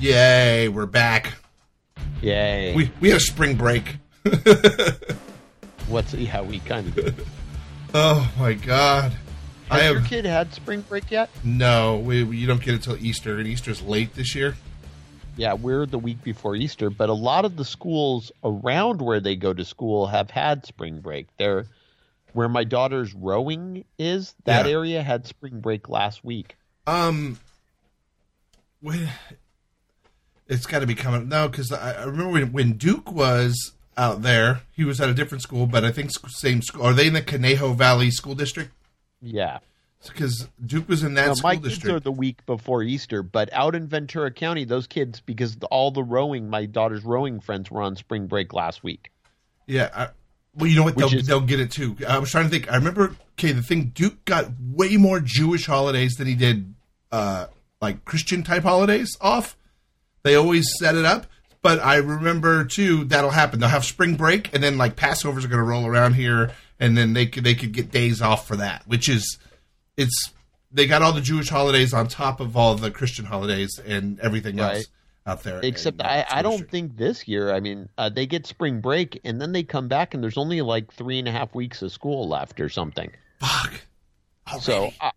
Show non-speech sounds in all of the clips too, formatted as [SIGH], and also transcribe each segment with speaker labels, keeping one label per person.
Speaker 1: Yay, we're back.
Speaker 2: Yay.
Speaker 1: We we had a spring break. [LAUGHS]
Speaker 2: What's yeah, we kind of did.
Speaker 1: Oh my god.
Speaker 2: Has
Speaker 1: I
Speaker 2: your
Speaker 1: have
Speaker 2: kid had spring break yet?
Speaker 1: no. We, we- you don't get it till Easter, and Easter's late this year.
Speaker 2: Yeah, we're the week before Easter, but a lot of the schools around where they go to school have had spring break. They're where my daughter's rowing is, that
Speaker 1: Yeah.
Speaker 2: area had spring break last week.
Speaker 1: Um, when, it's got to be coming no, because I, I remember when, when Duke was out there, he was at a different school, but I think same school. Are they in the Conejo Valley School District?
Speaker 2: Yeah.
Speaker 1: Because Duke was in that
Speaker 2: Now,
Speaker 1: school
Speaker 2: my kids
Speaker 1: district.
Speaker 2: are the week before Easter, but out in Ventura County, those kids, because all the rowing, my daughter's rowing friends were on spring break last week.
Speaker 1: Yeah. I, well, you know what? They'll,
Speaker 2: is-
Speaker 1: they'll get it too. I was trying to think. I remember. Okay, the thing Duke got way more Jewish holidays than he did, uh, like Christian type holidays off. They always set it up. But I remember too that'll happen. They'll have spring break, and then like Passovers are going to roll around here, and then they could they could get days off for that, which is it's they got all the Jewish holidays on top of all the Christian holidays and everything else out there.
Speaker 2: Except
Speaker 1: in
Speaker 2: I, I don't think this year. I mean, uh, they get spring break and then they come back and there's only like three and a half weeks of school left or something.
Speaker 1: Fuck.
Speaker 2: So I,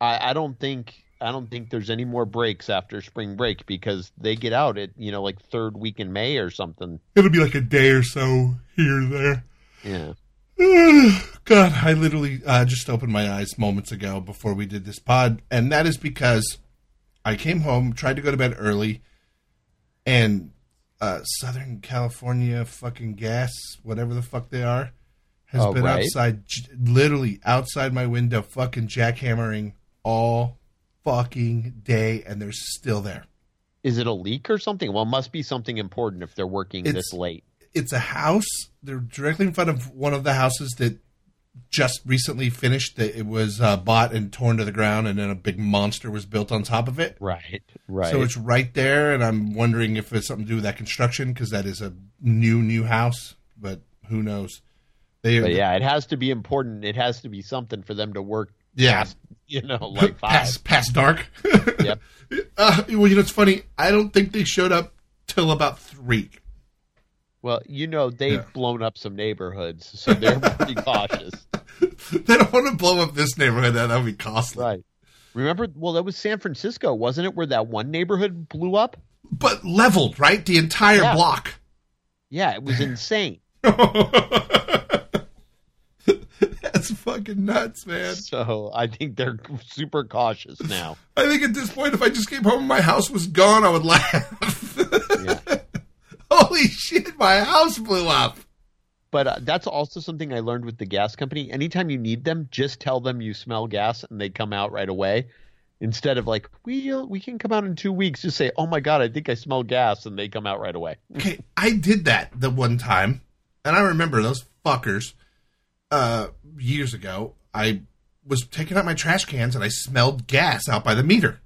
Speaker 2: I, I don't think I don't think there's any more breaks after spring break because they get out at you know like third week in May or something.
Speaker 1: it'll be like a day or so here or there.
Speaker 2: Yeah. [SIGHS]
Speaker 1: God, I literally uh, just opened my eyes moments ago before we did this pod, and that is because I came home, tried to go to bed early, and uh, Southern California fucking gas, whatever the fuck they are, has
Speaker 2: Oh,
Speaker 1: been
Speaker 2: right.
Speaker 1: outside, j- literally outside my window, fucking jackhammering all fucking day, and they're still there.
Speaker 2: Is it a leak or something? Well, it must be something important if they're working
Speaker 1: It's-
Speaker 2: this late.
Speaker 1: it's a house. They're directly in front of one of the houses that just recently finished. That it was uh, bought and torn to the ground, and then a big monster was built on top of it.
Speaker 2: Right. Right.
Speaker 1: So it's right there, and I'm wondering if it's something to do with that construction because that is a new new house. But who knows? They
Speaker 2: but yeah, it has to be important. It has to be something for them to work.
Speaker 1: Yeah.
Speaker 2: Past, you know, [LAUGHS] like five.
Speaker 1: past past dark. [LAUGHS]
Speaker 2: Yep.
Speaker 1: Uh, well, you know it's funny. I don't think they showed up till about three.
Speaker 2: Well, you know they've
Speaker 1: Yeah.
Speaker 2: blown up some neighborhoods, so they're pretty [LAUGHS] cautious.
Speaker 1: they don't want to blow up this neighborhood. That would be costly.
Speaker 2: Right. Remember? Well, that was San Francisco, wasn't it? Where that one neighborhood blew up?
Speaker 1: But leveled, right? The entire
Speaker 2: Yeah.
Speaker 1: block.
Speaker 2: Yeah, it was insane.
Speaker 1: That's fucking nuts, man.
Speaker 2: So I think they're super cautious now.
Speaker 1: I think at this point, if I just came home and my house was gone, I would laugh.
Speaker 2: Yeah. [LAUGHS]
Speaker 1: Holy shit, my house blew up.
Speaker 2: But uh, that's also something I learned with the gas company. Anytime you need them, just tell them you smell gas, and they come out right away. Instead of like we we can come out in two weeks, just say, "Oh my god, I think I smell gas," and they come out right away.
Speaker 1: Okay, I did that the one time, and I remember those fuckers uh, years ago. I was taking out my trash cans and I smelled gas out by the meter.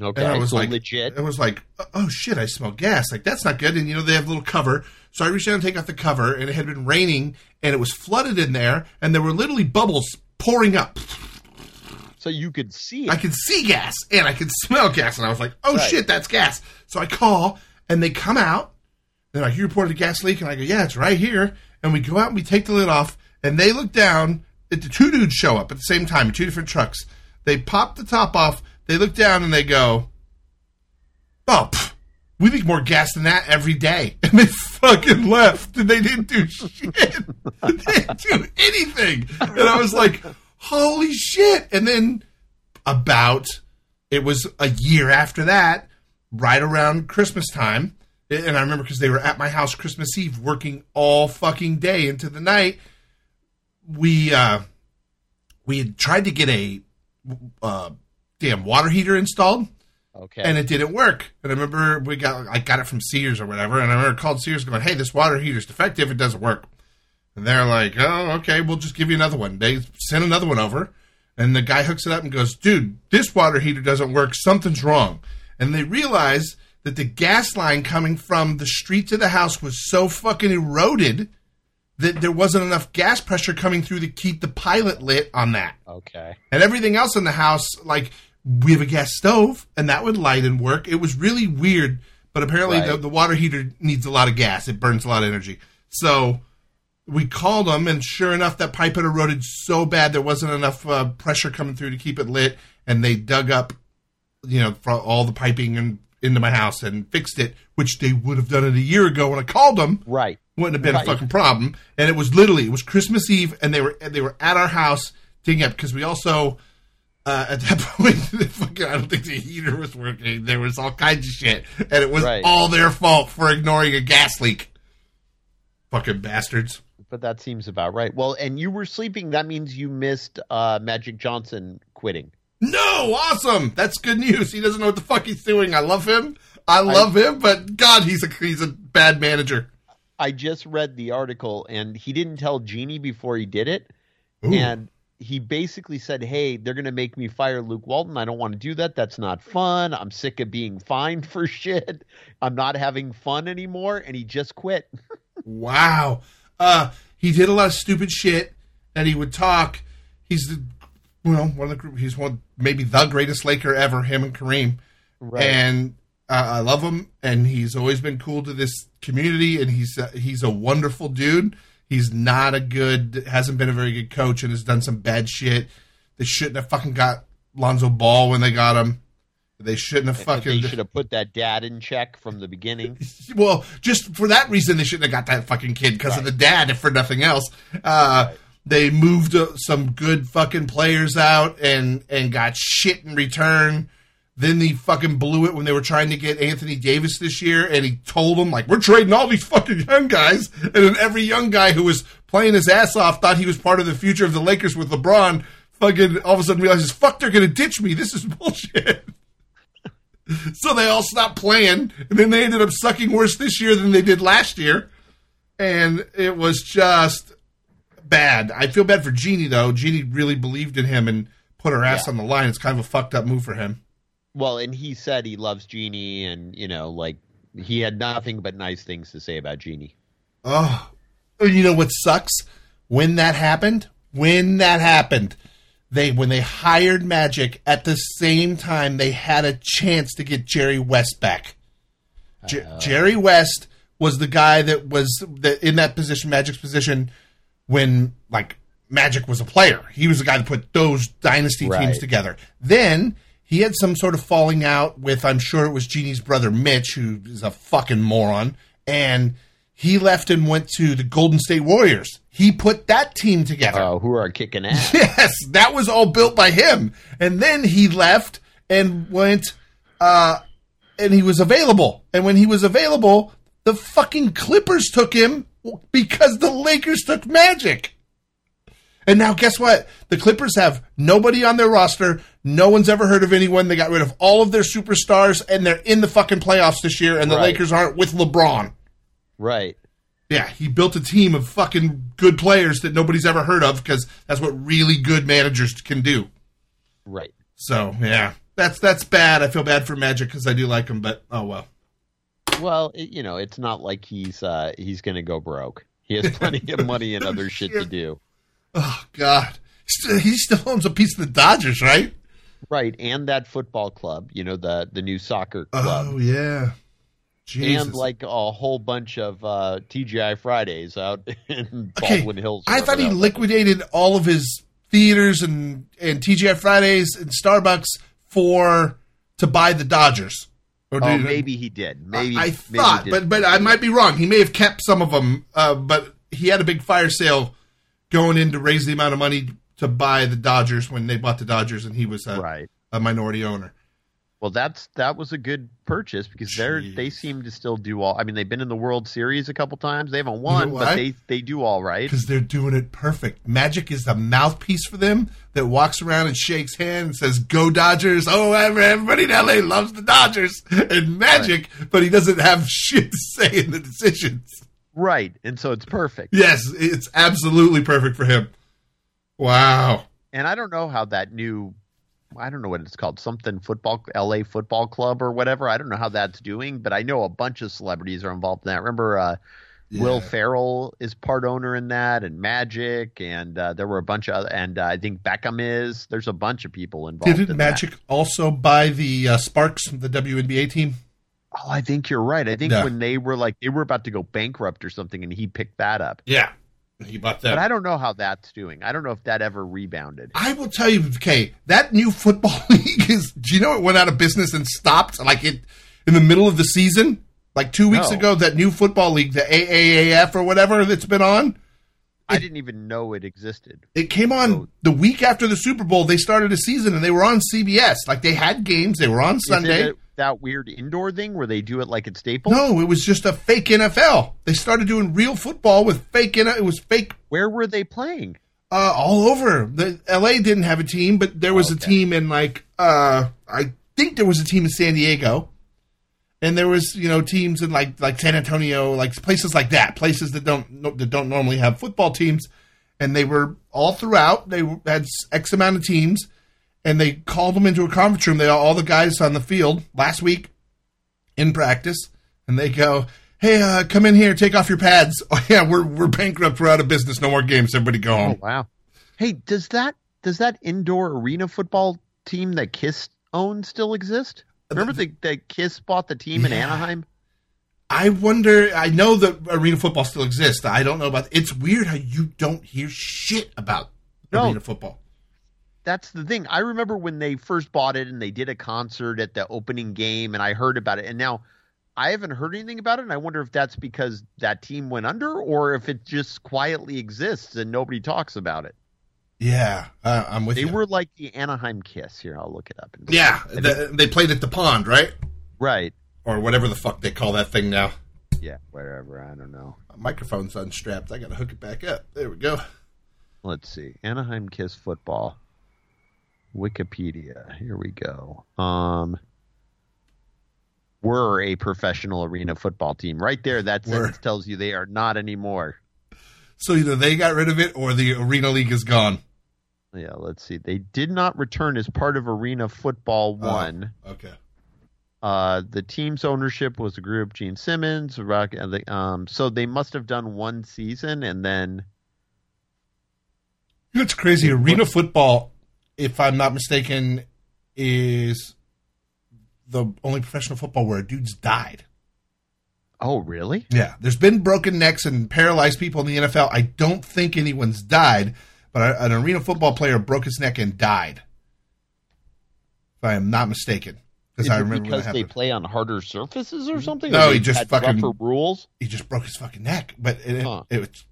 Speaker 2: Okay,
Speaker 1: And I was
Speaker 2: so
Speaker 1: like,
Speaker 2: legit.
Speaker 1: It was like, oh shit, I smell gas. Like that's not good. And you know they have a little cover, so I reached out and take off the cover, and it had been raining, and it was flooded in there, and there were literally bubbles pouring up.
Speaker 2: So you could see
Speaker 1: I
Speaker 2: it.
Speaker 1: could see gas and I could smell gas, and I was like, oh
Speaker 2: Right.
Speaker 1: shit, that's gas. So I call, and they come out. They're like, you reported a gas leak, and I go, yeah, it's right here. And we go out and we take the lid off, and they look down. It, the two dudes show up at the same time two different trucks. They pop the top off. They look down and they go, "Oh, pff, we leak more gas than that every day." [LAUGHS] And they fucking left, and they didn't do shit. [LAUGHS] they didn't do anything. And I was like, "Holy shit!" And then about it was a year after that, right around Christmas time. And I remember because they were at my house Christmas Eve working all fucking day into the night. We uh we had tried to get a uh damn water heater installed
Speaker 2: Okay.
Speaker 1: and it didn't work. And I remember we got I got it from Sears or whatever, and I remember called Sears going, "Hey, this water heater's defective. It doesn't work." And they're like, "Oh, okay, we'll just give you another one." They send another one over, and the guy hooks it up and goes, "Dude, this water heater doesn't work. Something's wrong." And they realize that the gas line coming from the street to the house was so fucking eroded that there wasn't enough gas pressure coming through to keep the pilot lit on that
Speaker 2: okay.
Speaker 1: and everything else in the house like we have a gas stove and that would light and work it was really weird but apparently the,
Speaker 2: Right.
Speaker 1: the water heater needs a lot of gas. It burns a lot of energy. So we called them, and sure enough, that pipe had eroded so bad there wasn't enough uh, pressure coming through to keep it lit, and they dug up, you know, all the piping and into my house and fixed it, which they would have done it a year ago when I called them
Speaker 2: Right.
Speaker 1: wouldn't have been
Speaker 2: Right.
Speaker 1: a fucking problem. And it was literally it was Christmas Eve, and they were they were at our house digging up because we also uh, at that [LAUGHS] point [LAUGHS] fucking, I don't think the heater was working. There was all kinds of shit, and it was
Speaker 2: Right.
Speaker 1: all their fault for ignoring a gas leak. Fucking bastards.
Speaker 2: But that seems about right. Well, and you were sleeping. That means you missed uh, Magic Johnson quitting.
Speaker 1: No, awesome. That's good news. He doesn't know what the fuck he's doing. I love him. I love him, but God, he's a he's a bad manager.
Speaker 2: I just read the article, and he didn't tell Jeanie before he did it,
Speaker 1: Ooh.
Speaker 2: and he basically said, "Hey, they're going to make me fire Luke Walton. I don't want to do that. That's not fun. I'm sick of being fined for [LAUGHS] shit. I'm not having fun anymore." And he just quit. [LAUGHS]
Speaker 1: Wow. Uh, he did a lot of stupid shit, and he would talk. He's the, well, one of the group. He's one, maybe the greatest Laker ever. Him and Kareem,
Speaker 2: Right.
Speaker 1: and uh, I love him. And he's always been cool to this community, and he's uh, he's a wonderful dude. He's not a good, hasn't been a very good coach, and has done some bad shit. They shouldn't have fucking got Lonzo Ball when they got him. They shouldn't have fucking.
Speaker 2: they should have put that dad in check from the beginning. [LAUGHS]
Speaker 1: Well, just for that reason, they shouldn't have got that fucking kid because of the dad, if for nothing else. Uh, They moved uh, some good fucking players out and and got shit in return. Then he fucking blew it when they were trying to get Anthony Davis this year, and he told them like, "We're trading all these fucking young guys." And then every young guy who was playing his ass off thought he was part of the future of the Lakers with LeBron. Fucking all of a sudden realizes, "Fuck, they're gonna ditch me. This is [LAUGHS] bullshit." [LAUGHS] So they all stopped playing, and then they ended up sucking worse this year than they did last year. And it was just bad. I feel bad for Jeanie though. Jeanie really believed in him and put her ass
Speaker 2: Yeah.
Speaker 1: on the line. It's kind of a fucked up move for him.
Speaker 2: Well, and he said he loves Jeanie, and you know, like he had nothing but nice things to say about Jeanie.
Speaker 1: Oh, you know what sucks? When that happened, when that happened, they when they hired Magic at the same time they had a chance to get Jerry West back. Jerry West was the guy that was the, in that position, Magic's position, when like Magic was a player. He was the guy that put those dynasty teams together. Then he had some sort of falling out with, I'm sure it was Jeanie's brother Mitch, who is a fucking moron, and he left and went to the Golden State Warriors. He put that team together.
Speaker 2: Uh, who are kicking ass? [LAUGHS]
Speaker 1: Yes, that was all built by him. And then he left and went, uh, and he was available. And when he was available, the fucking Clippers took him because the Lakers took Magic. And now, guess what? The Clippers have nobody on their roster. No one's ever heard of anyone. They got rid of all of their superstars, and they're in the fucking playoffs this year. And the
Speaker 2: Right.
Speaker 1: Lakers aren't with LeBron.
Speaker 2: right.
Speaker 1: Yeah, he built a team of fucking good players that nobody's ever heard of because that's what really good managers can do.
Speaker 2: Right.
Speaker 1: So yeah, that's that's bad. I feel bad for Magic because I do like him, but oh well.
Speaker 2: Well, it, you know, it's not like he's uh, he's going to go broke. He has plenty of money and other [LAUGHS] shit to do.
Speaker 1: Oh God, he still owns a piece of the Dodgers, right?
Speaker 2: Right, and that football club, you know, the the new soccer club,
Speaker 1: Oh yeah, Jesus.
Speaker 2: and like a whole bunch of uh, TGI Fridays out [LAUGHS] in
Speaker 1: Okay,
Speaker 2: Baldwin Hills.
Speaker 1: I thought he liquidated all of his theaters and and TGI Fridays and Starbucks for to buy the Dodgers. Or
Speaker 2: Oh, maybe he did. Maybe
Speaker 1: I
Speaker 2: maybe
Speaker 1: thought,
Speaker 2: did.
Speaker 1: but but I might be wrong. He may have kept some of them, uh, but he had a big fire sale going in to raise the amount of money to buy the Dodgers when they bought the Dodgers, and he was a,
Speaker 2: right.
Speaker 1: a minority owner.
Speaker 2: Well, that's that was a good purchase because they're they seem to still do all. I mean, they've been in the World Series a couple times. They haven't won,
Speaker 1: why?
Speaker 2: but they they do all right.
Speaker 1: because they're doing it perfect. Magic is the mouthpiece for them that walks around and shakes hands and says, "Go Dodgers!" Oh, everybody in LA loves the Dodgers and Magic, but he doesn't have [LAUGHS] shit to say in the decisions.
Speaker 2: Right, and so it's perfect.
Speaker 1: Yes, it's absolutely perfect for him. Wow.
Speaker 2: And I don't know how that new, I don't know what it's called, something football, L.A. Football Club or whatever. I don't know how that's doing, but I know a bunch of celebrities are involved in that. Remember, uh, Will
Speaker 1: Yeah.
Speaker 2: Ferrell is part owner in that, and Magic, and uh, there were a bunch of, other, and uh, I think Beckham is. There's a bunch of people involved.
Speaker 1: Didn't
Speaker 2: in
Speaker 1: Magic also buy the uh, Sparks, the WNBA team?
Speaker 2: Oh, I think you're right. I think
Speaker 1: Yeah.
Speaker 2: when they were like they were about to go bankrupt or something, and he picked that up.
Speaker 1: Yeah, he bought that.
Speaker 2: But I don't know how that's doing. I don't know if that ever rebounded.
Speaker 1: I will tell you, okay, that new football [LAUGHS] league is. Do you know it went out of business and stopped like it in the middle of the season? Like two weeks
Speaker 2: No.
Speaker 1: ago, that new football league, the AAAF or whatever that's been on,
Speaker 2: I didn't even know it existed.
Speaker 1: it came on
Speaker 2: So-
Speaker 1: the week after the Super Bowl. They started a season and they were on CBS. Like they had games, they were on Sunday.
Speaker 2: that weird indoor thing where they do it like at Staples?
Speaker 1: No, it was just a fake NFL. They started doing real football with fake. It was fake
Speaker 2: Where were they playing?
Speaker 1: uh, all over. The LA didn't have a team, but there was a
Speaker 2: Okay.
Speaker 1: team in like uh, I think there was a team in San Diego, and there was you know teams in like like San Antonio, like places like that, places that don't that don't normally have football teams, and they were all throughout. They had X amount of teams, and they called them into a conference room. They all the guys on the field last week in practice, and they go. Hey, uh, come in here. Take off your pads. [LAUGHS] Oh yeah, we're we're bankrupt. We're out of business. No more games. Everybody go home.
Speaker 2: Oh wow. Hey, does that does that indoor arena football team that Kiss owns still exist? Remember the, the Kiss bought the team in
Speaker 1: Yeah.
Speaker 2: Anaheim?
Speaker 1: I wonder. I know that arena football still exists. I don't know about. It's weird how you don't hear shit about
Speaker 2: No.
Speaker 1: arena football.
Speaker 2: That's the thing. I remember when they first bought it and they did a concert at the opening game and I heard about it and now I haven't heard anything about it and I wonder if that's because that team went under or if it just quietly exists and nobody talks about it.
Speaker 1: Yeah, uh, I'm with you.
Speaker 2: They
Speaker 1: you.
Speaker 2: were like the Anaheim Kiss. Here, I'll look it up. and
Speaker 1: yeah, the, they played at the pond, right,
Speaker 2: Right.
Speaker 1: or whatever the fuck they call that thing now.
Speaker 2: Yeah, wherever. I don't know.
Speaker 1: My microphone's unstrapped. I got to hook it back up. There we go.
Speaker 2: Let's see. Anaheim Kiss football. Wikipedia. Here we go. Um were a professional arena football team. Right there, that
Speaker 1: Were.
Speaker 2: sentence tells you they are not anymore.
Speaker 1: So either they got rid of it or the arena league is gone.
Speaker 2: Yeah, let's see. They did not return as part of Arena Football
Speaker 1: Oh.
Speaker 2: One.
Speaker 1: Okay.
Speaker 2: Uh, the team's ownership was a group Gene Simmons, Rock, and the, um, so they must have done one season and then
Speaker 1: what's crazy? Arena football, if I'm not mistaken, is the only professional football where a dude's died.
Speaker 2: oh really?
Speaker 1: Yeah, there's been broken necks and paralyzed people in the NFL. I don't think anyone's died, but an arena football player broke his neck and died. If I am not mistaken, because I remember
Speaker 2: because they play on harder surfaces or mm-hmm. something?
Speaker 1: No,
Speaker 2: Or
Speaker 1: he just fucking-
Speaker 2: rules.
Speaker 1: He just broke his fucking neck, but it,
Speaker 2: Huh.
Speaker 1: it, was,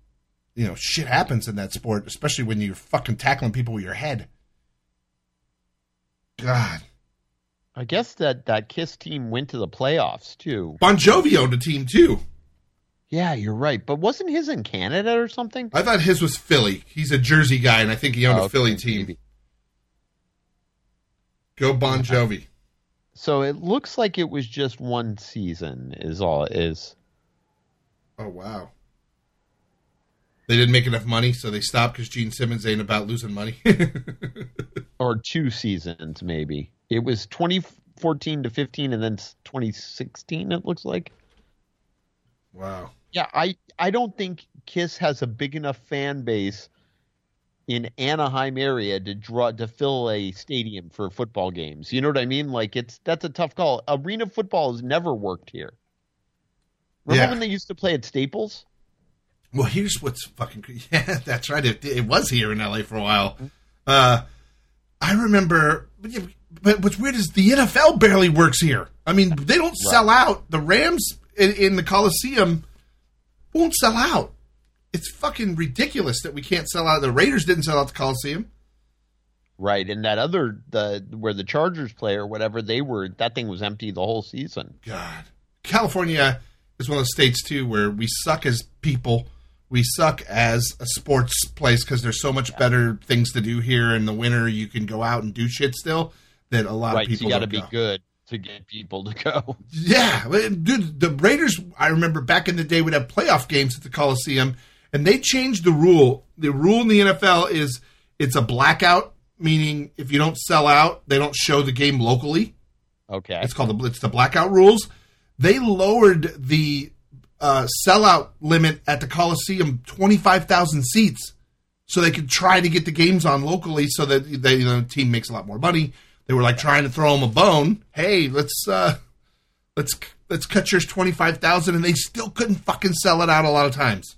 Speaker 1: you know, shit happens in that sport, especially when you're fucking tackling people with your head. God,
Speaker 2: I guess that that Kiss team went to the playoffs too.
Speaker 1: Bon Jovi owned a team too.
Speaker 2: Yeah, you're right. But wasn't his in Canada or something?
Speaker 1: I thought his was Philly. He's a Jersey guy, and I think he owned
Speaker 2: Oh,
Speaker 1: a Philly
Speaker 2: okay,
Speaker 1: team.
Speaker 2: maybe.
Speaker 1: Go Bon Jovi.
Speaker 2: So it looks like it was just one season. Is all it is.
Speaker 1: Oh wow. They didn't make enough money, so they stopped because Gene Simmons ain't about losing money. [LAUGHS]
Speaker 2: or two seasons maybe. It was 2014 to 15 and then 2016 it looks like.
Speaker 1: Wow.
Speaker 2: Yeah, I I don't think Kiss has a big enough fan base in Anaheim area to draw to fill a stadium for football games. You know what I mean? Like it's that's a tough call. Arena football has never worked here. Remember
Speaker 1: Yeah.
Speaker 2: when they used to play at Staples?
Speaker 1: Well, here's what's fucking. [LAUGHS] Yeah, that's right. It, it was here in LA for a while. Uh, I remember, but, but what's weird is the NFL barely works here. I mean, they don't sell out. The Rams in, in the Coliseum won't sell out. It's fucking ridiculous that we can't sell out. The Raiders didn't sell out the Coliseum.
Speaker 2: Right, and that other the where the Chargers play or whatever, they were that thing was empty the whole season.
Speaker 1: God, California is one of the states too where we suck as people. We suck as a sports place because there's so much better things to do here. In the winter, you can go out and do shit still that a lot
Speaker 2: Right,
Speaker 1: of
Speaker 2: so
Speaker 1: people
Speaker 2: you got to be
Speaker 1: go.
Speaker 2: good to get people to go. [LAUGHS]
Speaker 1: Yeah, dude, the Raiders. I remember back in the day would have playoff games at the Coliseum, and they changed the rule. The rule in the NFL is it's a blackout, meaning if you don't sell out, they don't show the game locally.
Speaker 2: Okay,
Speaker 1: It's called the it's the blackout rules. They lowered the uh, sellout limit at the Coliseum twenty five thousand seats, so they could try to get the games on locally, so that they, you know, the team makes a lot more money. They were like trying to throw them a bone. Hey, let's uh, let's let's cut yours twenty five thousand, and they still couldn't fucking sell it out a lot of times.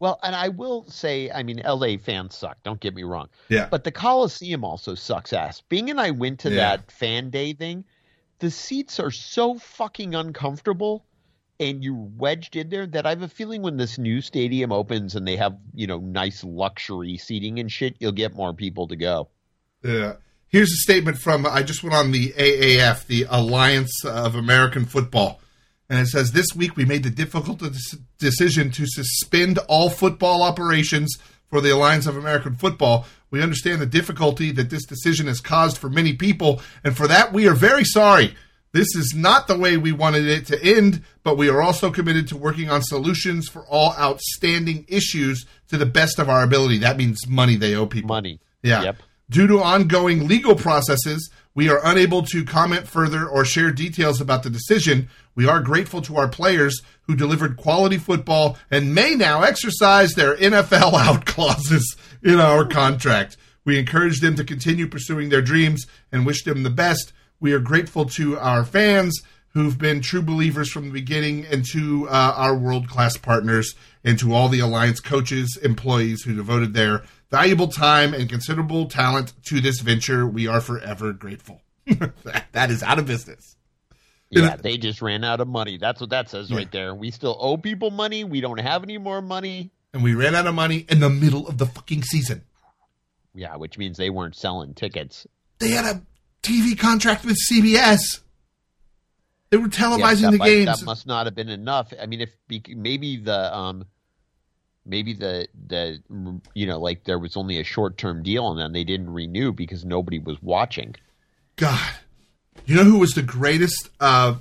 Speaker 2: Well, and I will say, I mean, LA fans suck. Don't get me wrong.
Speaker 1: Yeah.
Speaker 2: But the Coliseum also sucks ass. Bing and I went to
Speaker 1: Yeah.
Speaker 2: that fan day thing. The seats are so fucking uncomfortable and you're wedged in there that I have a feeling when this new stadium opens and they have, you know, nice luxury seating and shit, you'll get more people to go.
Speaker 1: Yeah. Here's a statement from I just went on the AAF, the Alliance of American Football, and it says this week we made the difficult decision to suspend all football operations for the Alliance of American Football. We understand the difficulty that this decision has caused for many people, and for that we are very sorry. This is not the way we wanted it to end, but we are also committed to working on solutions for all outstanding issues to the best of our ability. That means money they owe people.
Speaker 2: Money.
Speaker 1: Yeah.
Speaker 2: Yep.
Speaker 1: Due to ongoing legal processes, we are unable to comment further or share details about the decision. We are grateful to our players who delivered quality football and may now exercise their NFL [LAUGHS] out clauses in our contract. We encourage them to continue pursuing their dreams and wish them the best. We are grateful to our fans who've been true believers from the beginning and to uh, our world class partners and to all the Alliance coaches, employees who devoted their valuable time and considerable talent to this venture. We are forever grateful. [LAUGHS] that, is out of business.
Speaker 2: Yeah, they just ran out of money. That's what that says right there. We still owe people money. We don't have any more money.
Speaker 1: And we ran out of money in the middle of the fucking season.
Speaker 2: Yeah, which means they weren't selling tickets.
Speaker 1: They had a TV contract with CBS. They were
Speaker 2: Yeah,
Speaker 1: televising
Speaker 2: that
Speaker 1: the games.
Speaker 2: That must not have been enough. I mean, if maybe the um, maybe the the you know like there was only a short term deal and then they didn't renew because nobody was watching.
Speaker 1: God, you know who was the greatest uh,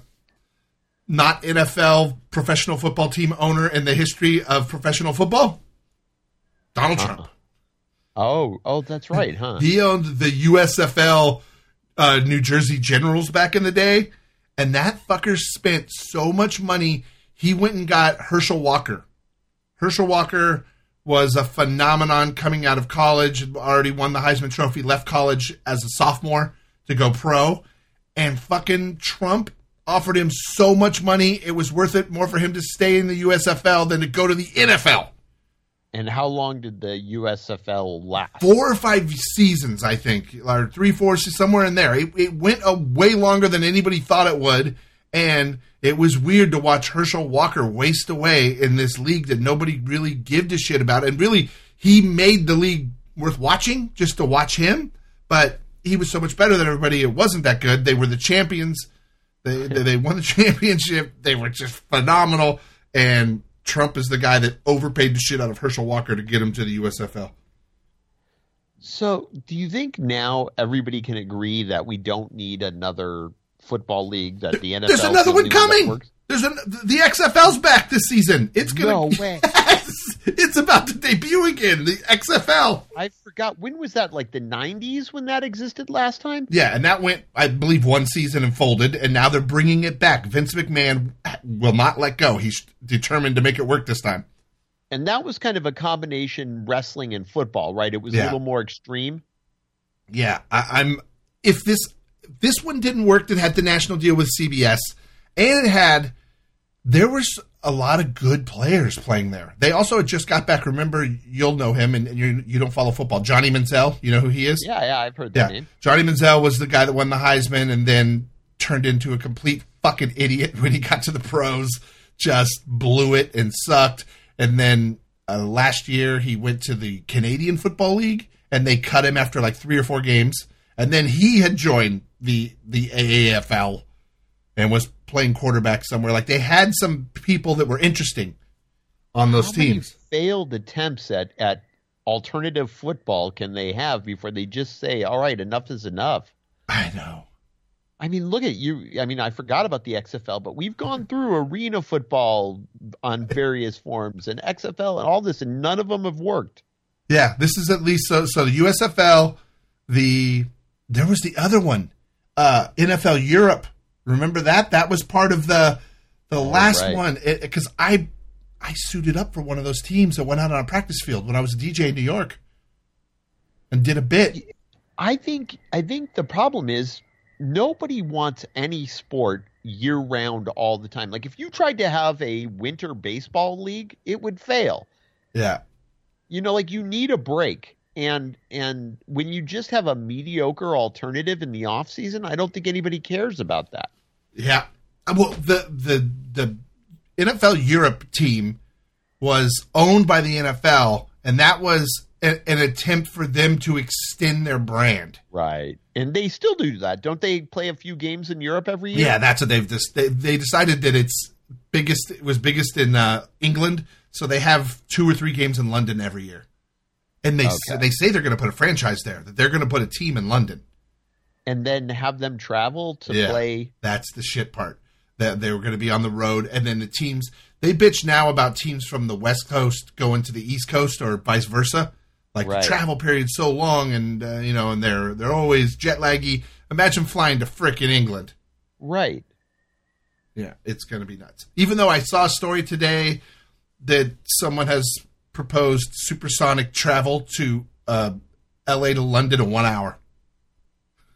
Speaker 1: not NFL professional football team owner in the history of professional football? Donald Trump.
Speaker 2: Oh, oh, that's right, huh?
Speaker 1: He owned the USFL uh, New Jersey Generals back in the day, and that fucker spent so much money. He went and got Herschel Walker. Herschel Walker was a phenomenon coming out of college. Already won the Heisman Trophy. Left college as a sophomore to go pro, and fucking Trump offered him so much money. It was worth it more for him to stay in the USFL than to go to the NFL.
Speaker 2: And how long did the USFL last?
Speaker 1: four or five seasons, I think, or three, four, somewhere in there. It, it went a way longer than anybody thought it would, and it was weird to watch Herschel Walker waste away in this league that nobody really gave a shit about. And really, he made the league worth watching just to watch him, but he was so much better than everybody. It wasn't that good. They were the champions. They they they won the [LAUGHS] championship. They were just phenomenal, and Trump is the guy that overpaid the shit out of Herschel Walker to get him to the USFL.
Speaker 2: So, do you think now everybody can agree that we don't need another football league? That the NFL
Speaker 1: There's another one coming. There's an, the XFL's back this season. It's gonna.
Speaker 2: No [LAUGHS] way.
Speaker 1: Yes, it's about to debut again. The XFL.
Speaker 2: I forgot when was that? Like the '90s when that existed last time?
Speaker 1: Yeah, and that went, I believe, one season and folded, and now they're bringing it back. Vince McMahon will not let go. He's determined to make it work this time.
Speaker 2: And that was kind of a combination wrestling and football, right? It was a little more extreme.
Speaker 1: Yeah, I, I'm. If this this one didn't work, that had the national deal with CBS, and it had there was a lot of good players playing there. They also had just got back. Remember, you'll know him, and you you don't follow football. Johnny Manziel, you know who he is.
Speaker 2: Yeah, yeah, I've heard
Speaker 1: Yeah,
Speaker 2: that name.
Speaker 1: Johnny Manziel was the guy that won the Heisman, and then turned into a complete fucking idiot when he got to the pros. Just blew it and sucked. And then uh, last year he went to the Canadian Football League, and they cut him after like three or four games. And then he had joined the the AAFL and was playing quarterback somewhere. Like they had some people that were interesting on those
Speaker 2: How many
Speaker 1: teams.
Speaker 2: failed attempts at at alternative football can they have before they just say, "All right, enough is enough"?
Speaker 1: I know.
Speaker 2: I mean, look at you. I mean, I forgot about the XFL, but we've gone through arena football on various forms and XFL and all this, and none of them have worked.
Speaker 1: Yeah, this is at least so. So the USFL, the there was the other one, uh, NFL Europe. Remember that? That was part of the the last
Speaker 2: right.
Speaker 1: one because I I suited up for one of those teams that went out on a practice field when I was a DJ in New York and did a bit.
Speaker 2: I think I think the problem is nobody wants any sport year round all the time. Like if you tried to have a winter baseball league, it would fail.
Speaker 1: Yeah.
Speaker 2: You know, like you need a break. And and when you just have a mediocre alternative in the off season, I don't think anybody cares about that.
Speaker 1: Yeah. Uh, Well, the the the NFL Europe team was owned by the NFL, and that was a, an attempt for them to extend their brand.
Speaker 2: Right. And they still do that. Don't they play a few games in Europe every year?
Speaker 1: Yeah, that's what they've just they, they decided that it's biggest it was biggest in uh, England, so they have two or three games in London every year, and they
Speaker 2: Okay.
Speaker 1: they say they're going to put a franchise there, that they're going to put a team in London.
Speaker 2: And then have them travel to
Speaker 1: Yeah.
Speaker 2: play.
Speaker 1: That's the shit part. That they were going to be on the road, and then the teams they bitch now about teams from the West Coast going to the East Coast or vice versa. Like
Speaker 2: Right.
Speaker 1: the travel period's so long, and uh, you know, and they're they're always jet laggy. Imagine flying to frickin' England.
Speaker 2: Right.
Speaker 1: Yeah, it's going to be nuts. Even though I saw a story today that someone has proposed supersonic travel to uh, L.A. to London in one hour.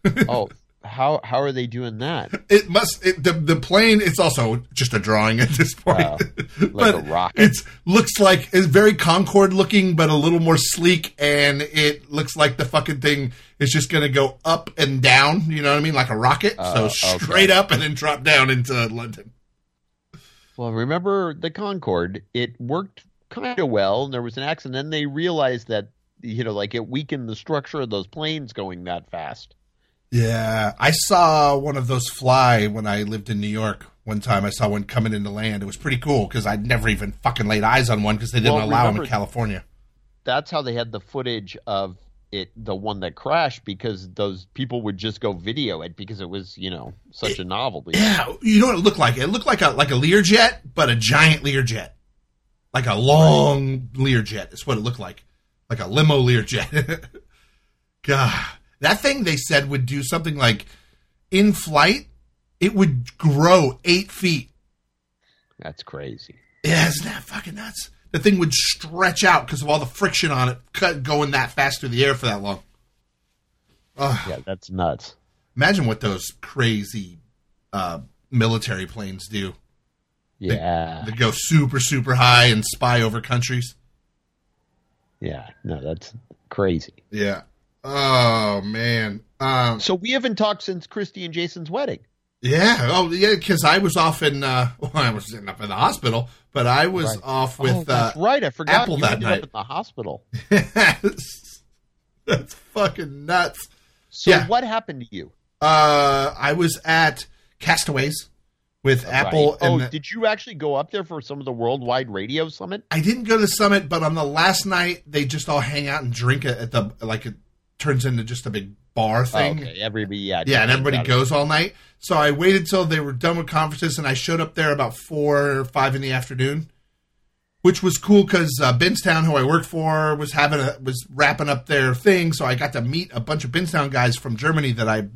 Speaker 1: [LAUGHS]
Speaker 2: Oh, how how are they doing that?
Speaker 1: It must it, the the plane. It's also just a drawing at this point,
Speaker 2: Oh, [LAUGHS] like
Speaker 1: but
Speaker 2: a rocket.
Speaker 1: It looks like it's very Concorde looking, but a little more sleek, and it looks like the fucking thing is just going to go up and down. You know what I mean, like a rocket.
Speaker 2: Oh,
Speaker 1: so
Speaker 2: okay.
Speaker 1: straight up and then drop down into London.
Speaker 2: Well, remember the Concorde? It worked kind of well, and there was an accident. Then they realized that you know, like it weakened the structure of those planes going that fast.
Speaker 1: Yeah, I saw one of those fly when I lived in New York. One time, I saw one coming into land. It was pretty cool because I'd never even fucking laid eyes on one because they didn't
Speaker 2: Well,
Speaker 1: allow them in California.
Speaker 2: That's how they had the footage of it, the one that crashed, because those people would just go video it because it was, you know, such a novelty.
Speaker 1: Yeah, you know what it looked like? It looked like a like a Learjet, but a giant Learjet, like a long Learjet. Is what it looked like, like a limo Learjet. [LAUGHS] God, that thing they said would do something like in flight, it would grow eight feet.
Speaker 2: That's crazy.
Speaker 1: Yeah, isn't that fucking nuts? The thing would stretch out because of all the friction on it, cut, going that fast through the air for that long. Ugh.
Speaker 2: Yeah, that's nuts.
Speaker 1: Imagine what those crazy uh, military planes do.
Speaker 2: Yeah,
Speaker 1: They go super, super high and spy over countries.
Speaker 2: yeah. No, that's crazy.
Speaker 1: Yeah. Oh man. Um.
Speaker 2: So we haven't talked since Christy and Jason's wedding.
Speaker 1: Yeah. Oh yeah. Because I was off in. Uh, [LAUGHS] well, I was up in the hospital, but I was
Speaker 2: Right.
Speaker 1: off
Speaker 2: oh,
Speaker 1: with. uh,
Speaker 2: right. I forgot
Speaker 1: Apple that night.
Speaker 2: up in the hospital. [LAUGHS] yes.
Speaker 1: that's fucking nuts.
Speaker 2: So
Speaker 1: Yeah.
Speaker 2: what happened to you?
Speaker 1: Uh, I was at Castaways with Apple,
Speaker 2: Right. Oh,
Speaker 1: the-
Speaker 2: did you actually go up there for some of the Worldwide Radio Summit?
Speaker 1: I didn't go to the summit, but on the last night they just all hang out and drink it at the like it turns into just a big bar
Speaker 2: Oh,
Speaker 1: thing.
Speaker 2: okay, everybody, yeah,
Speaker 1: Yeah, and everybody
Speaker 2: got it.
Speaker 1: goes all night. So I waited till they were done with conferences, and I showed up there about four or five in the afternoon, which was cool because uh, Benztown, who I work for, was having a was wrapping up their thing. So I got to meet a bunch of Benztown guys from Germany that I,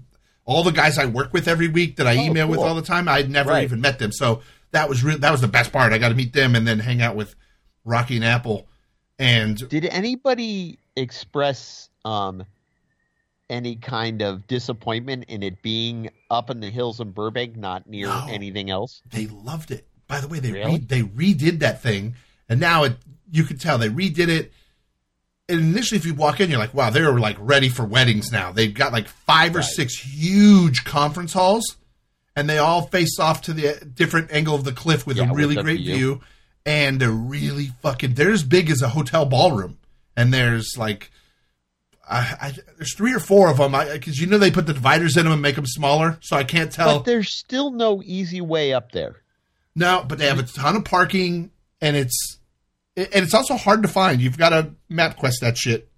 Speaker 1: all the guys I work with every week that I
Speaker 2: Oh,
Speaker 1: email with all the time. I'd never
Speaker 2: Right.
Speaker 1: even met them, so that was real. That was the best part. I got to meet them and then hang out with Rocky and Apple. And
Speaker 2: Did anybody express um, any kind of disappointment in it being up in the hills in Burbank, not near
Speaker 1: No.
Speaker 2: anything else?
Speaker 1: they loved it. By the way, they
Speaker 2: Really?
Speaker 1: re- they redid that thing, and now it you could tell they redid it. And initially, if you walk in, you're like, "Wow, they're like ready for weddings now." They've got like five or
Speaker 2: Right.
Speaker 1: six huge conference halls, and they all face off to the different angle of the cliff with
Speaker 2: Yeah,
Speaker 1: a really great
Speaker 2: view.
Speaker 1: view. And they're really fucking. They're as big as a hotel ballroom, and there's like. I, I, there's three or four of them because you know they put the dividers in them and make them smaller, so I can't tell.
Speaker 2: But there's still no easy way up there.
Speaker 1: No, but they have a ton of parking, and it's and it's also hard to find. You've got to map quest that shit.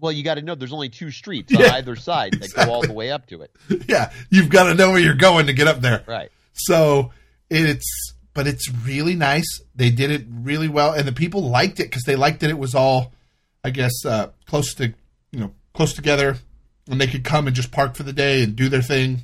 Speaker 2: Well, you got to know there's only two streets on
Speaker 1: Yeah,
Speaker 2: either side that go all the way up to it.
Speaker 1: yeah, you've got to know where you're going to get up there.
Speaker 2: Right.
Speaker 1: So it's, but it's really nice. They did it really well, and the people liked it because they liked that it was all, I guess, uh, close to you know close together, and they could come and just park for the day and do their thing.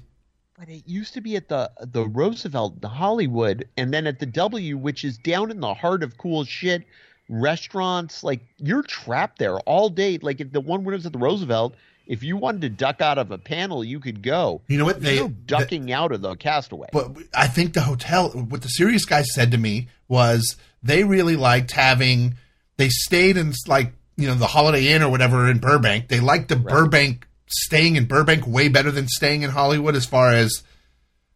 Speaker 2: But it used to be at the the Roosevelt, the Hollywood, and then at the W, which is down in the heart of cool shit. Restaurants, like you're trapped there all day. Like if the one when it was at the Roosevelt, if you wanted to duck out of a panel, you could go.
Speaker 1: You know what?
Speaker 2: There's
Speaker 1: They
Speaker 2: no ducking out of the castaway.
Speaker 1: But I think the hotel, what the Sirius guy said to me was they really liked having, they stayed in like, you know, the Holiday Inn or whatever in Burbank. They liked the Burbank, staying in Burbank way better than staying in Hollywood as far as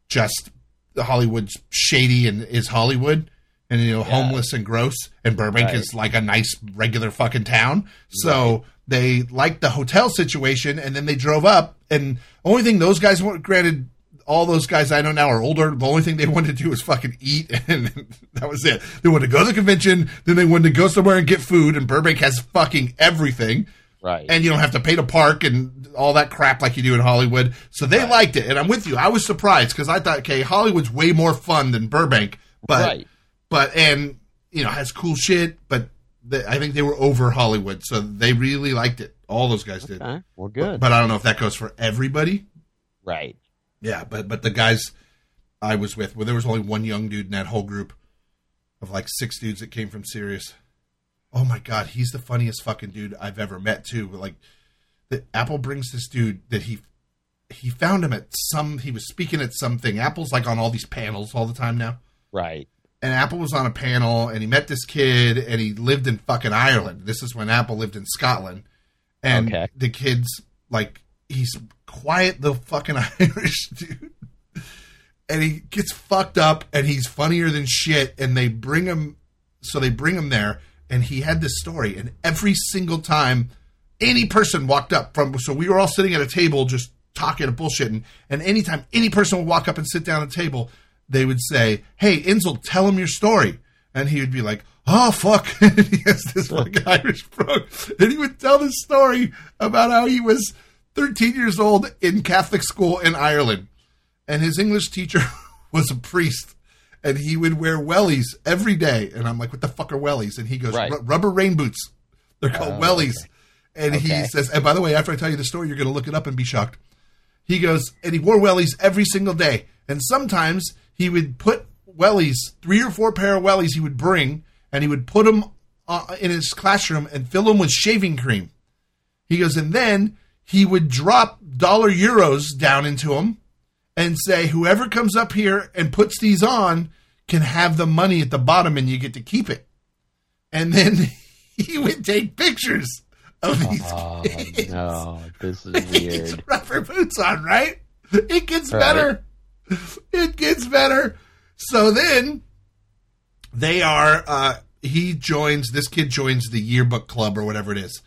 Speaker 1: just the Hollywood's shady and is Hollywood and, you know, homeless and gross. And Burbank
Speaker 2: Right.
Speaker 1: is like a nice regular fucking town. So they liked the hotel situation and then they drove up. And only thing those guys want, granted, all those guys I know now are older. The only thing they wanted to do was fucking eat, [LAUGHS] and that was it. They wanted to go to the convention, then they wanted to go somewhere and get food. And Burbank has fucking everything,
Speaker 2: right.
Speaker 1: and you don't have to pay to park and all that crap like you do in Hollywood. So they liked it, and I'm with you. I was surprised because I thought, okay, Hollywood's way more fun than Burbank, but
Speaker 2: Right.
Speaker 1: But and you know has cool shit, but. I think they were over Hollywood, so they really liked it. All those guys did,
Speaker 2: okay. Well, good.
Speaker 1: but I don't know if that goes for everybody.
Speaker 2: right.
Speaker 1: Yeah, but but the guys I was with, well, there was only one young dude in that whole group of like six dudes that came from Sirius. Oh my god, he's the funniest fucking dude I've ever met too. Like, the Apple brings this dude that he he found him at some. He was speaking at something. Apple's like on all these panels all the time now.
Speaker 2: Right.
Speaker 1: And Apple was on a panel, and he met this kid, and he lived in fucking Ireland. This is when Apple lived in Scotland, and
Speaker 2: Okay.
Speaker 1: the kid's like he's quiet, the fucking [LAUGHS] Irish dude, and he gets fucked up, and he's funnier than shit. And they bring him, so they bring him there, and he had this story, and every single time any person walked up from, so we were all sitting at a table just talking and bullshitting, and anytime any person would walk up and sit down at a table, they would say, "Hey, Inzel, tell him your story," and he would be like, "Oh fuck," [LAUGHS] and he has this fucking Irish brogue, and he would tell this story about how he was 13 years old in Catholic school in Ireland, and his English teacher [LAUGHS] was a priest. And he would wear wellies every day, and I'm like, "What the fuck are wellies?" And he goes,
Speaker 2: Right.
Speaker 1: "Rubber rain boots. They're called
Speaker 2: Oh,
Speaker 1: wellies." And he says, and by the way, after I tell you the story, you're going to look it up and be shocked. He goes, and he wore wellies every single day. And sometimes he would put wellies, three or four pair of wellies he would bring, and he would put them uh, in his classroom and fill them with shaving cream. He goes, and then he would drop dollar euros down into them and say, whoever comes up here and puts these on can have the money at the bottom and you get to keep it. And then [LAUGHS] he would take pictures of these
Speaker 2: Oh
Speaker 1: kids.
Speaker 2: no, this is [LAUGHS] weird.
Speaker 1: rubber boots on, right? It gets
Speaker 2: Right.
Speaker 1: better. [LAUGHS] It gets better. So then they are uh he joins this kid joins the yearbook club or whatever it is.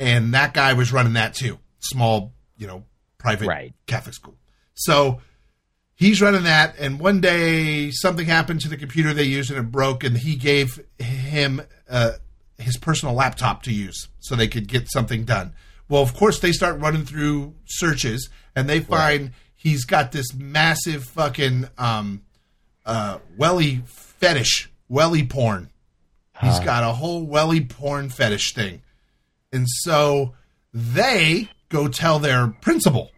Speaker 1: And that guy was running that too. Small, you know, private
Speaker 2: Right.
Speaker 1: Catholic school. So he's running that and one day something happened to the computer they used and it broke and he gave him uh, his personal laptop to use so they could get something done well of course they start running through searches and they find he's got this massive fucking um, uh, welly fetish welly porn He's got a whole welly porn fetish thing and so they go tell their principal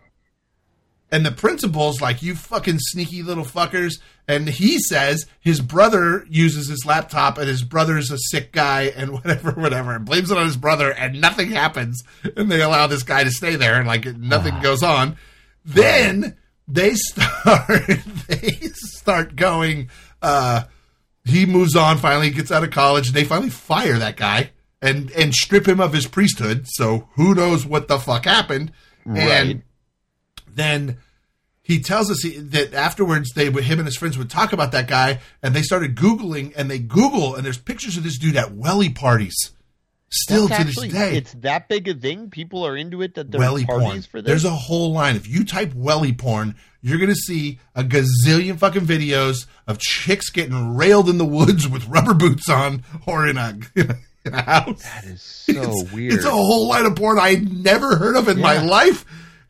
Speaker 1: and the principal's like, you fucking sneaky little fuckers. And he says his brother uses his laptop and his brother's a sick guy and [LAUGHS] whatever, whatever, and blames it on his brother and nothing happens. And they allow this guy to stay there and like nothing goes on. Then they start, [LAUGHS] they start going, uh, he moves on, finally gets out of college. They finally fire that guy and, and strip him of his priesthood. So who knows what the fuck happened. And
Speaker 2: Right.
Speaker 1: then he tells us he, that afterwards they would him and his friends would talk about that guy and they started googling and they google and there's pictures of this dude at welly parties still
Speaker 2: That's
Speaker 1: to
Speaker 2: actually,
Speaker 1: this day
Speaker 2: it's that big a thing. People are into it that there's
Speaker 1: welly
Speaker 2: parties
Speaker 1: porn
Speaker 2: for this.
Speaker 1: there's a whole line if you type welly porn you're gonna see a gazillion fucking videos of chicks getting railed in the woods with rubber boots on or in a [LAUGHS] in a house
Speaker 2: that is [LAUGHS] so
Speaker 1: it's,
Speaker 2: weird.
Speaker 1: It's a whole line of porn I'd never heard of in my life.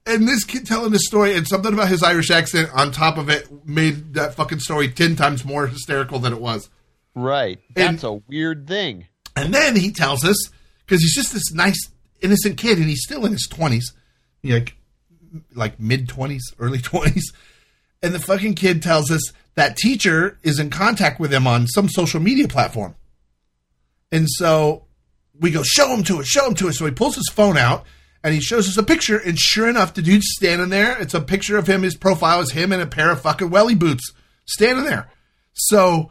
Speaker 1: And this kid telling this story and something about his Irish accent on top of it made that fucking story 10 times more hysterical than it was.
Speaker 2: right. That's a weird thing.
Speaker 1: And then he tells us, because he's just this nice, innocent kid and he's still in his 20s, like, like mid 20s, early [LAUGHS] 20s. And the fucking kid tells us that teacher is in contact with him on some social media platform. And so we go, show him to us, show him to us. So he pulls his phone out and he shows us a picture, and sure enough, the dude's standing there. It's a picture of him. His profile is him in a pair of fucking welly boots standing there. So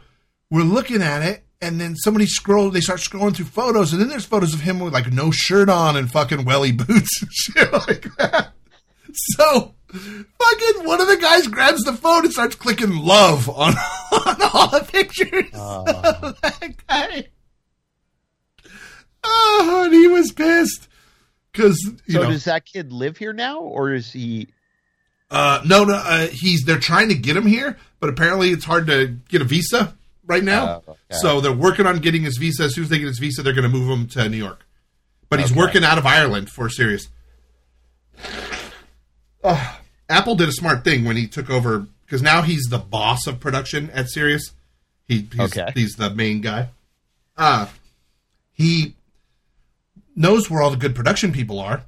Speaker 1: we're looking at it, and then somebody scroll. They start scrolling through photos, and then there's photos of him with like no shirt on and fucking welly boots and [LAUGHS] shit like that. So fucking one of the guys grabs the phone and starts clicking love on, [LAUGHS] on all the pictures [LAUGHS] of that guy. Oh, and he was pissed because
Speaker 2: So
Speaker 1: know.
Speaker 2: does that kid live here now, or is he?
Speaker 1: Uh, no, no, uh, he's they're trying to get him here, but apparently it's hard to get a visa right now.
Speaker 2: Oh, okay.
Speaker 1: So they're working on getting his visa. As soon as they get his visa, they're going to move him to New York. But he's
Speaker 2: Okay.
Speaker 1: working out of Ireland for Sirius. [SIGHS] Uh, Apple did a smart thing when he took over because now he's the boss of production at Sirius. He, he's,
Speaker 2: Okay.
Speaker 1: he's the main guy. Uh, he knows where all the good production people are,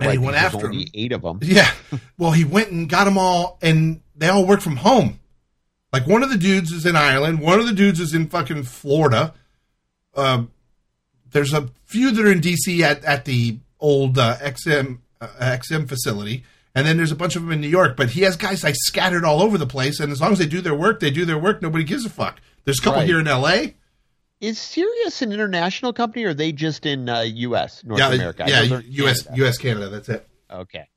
Speaker 1: and he went after
Speaker 2: only
Speaker 1: him.
Speaker 2: eight of them.
Speaker 1: Yeah. Well, he went and got them all, and they all work from home. Like one of the dudes is in Ireland, one of the dudes is in fucking Florida. Um, there's a few that are in DC at, at the old uh, XM uh, XM facility, and then there's a bunch of them in New York. But he has guys like scattered all over the place, and as long as they do their work, they do their work. Nobody gives a fuck. There's a couple
Speaker 2: Right.
Speaker 1: here in L.A.
Speaker 2: Is Sirius an international company, or are they just in uh, U.S. North
Speaker 1: yeah,
Speaker 2: America?
Speaker 1: Yeah,
Speaker 2: know they're in
Speaker 1: U.S.
Speaker 2: Canada.
Speaker 1: U.S. Canada. That's it.
Speaker 2: Okay.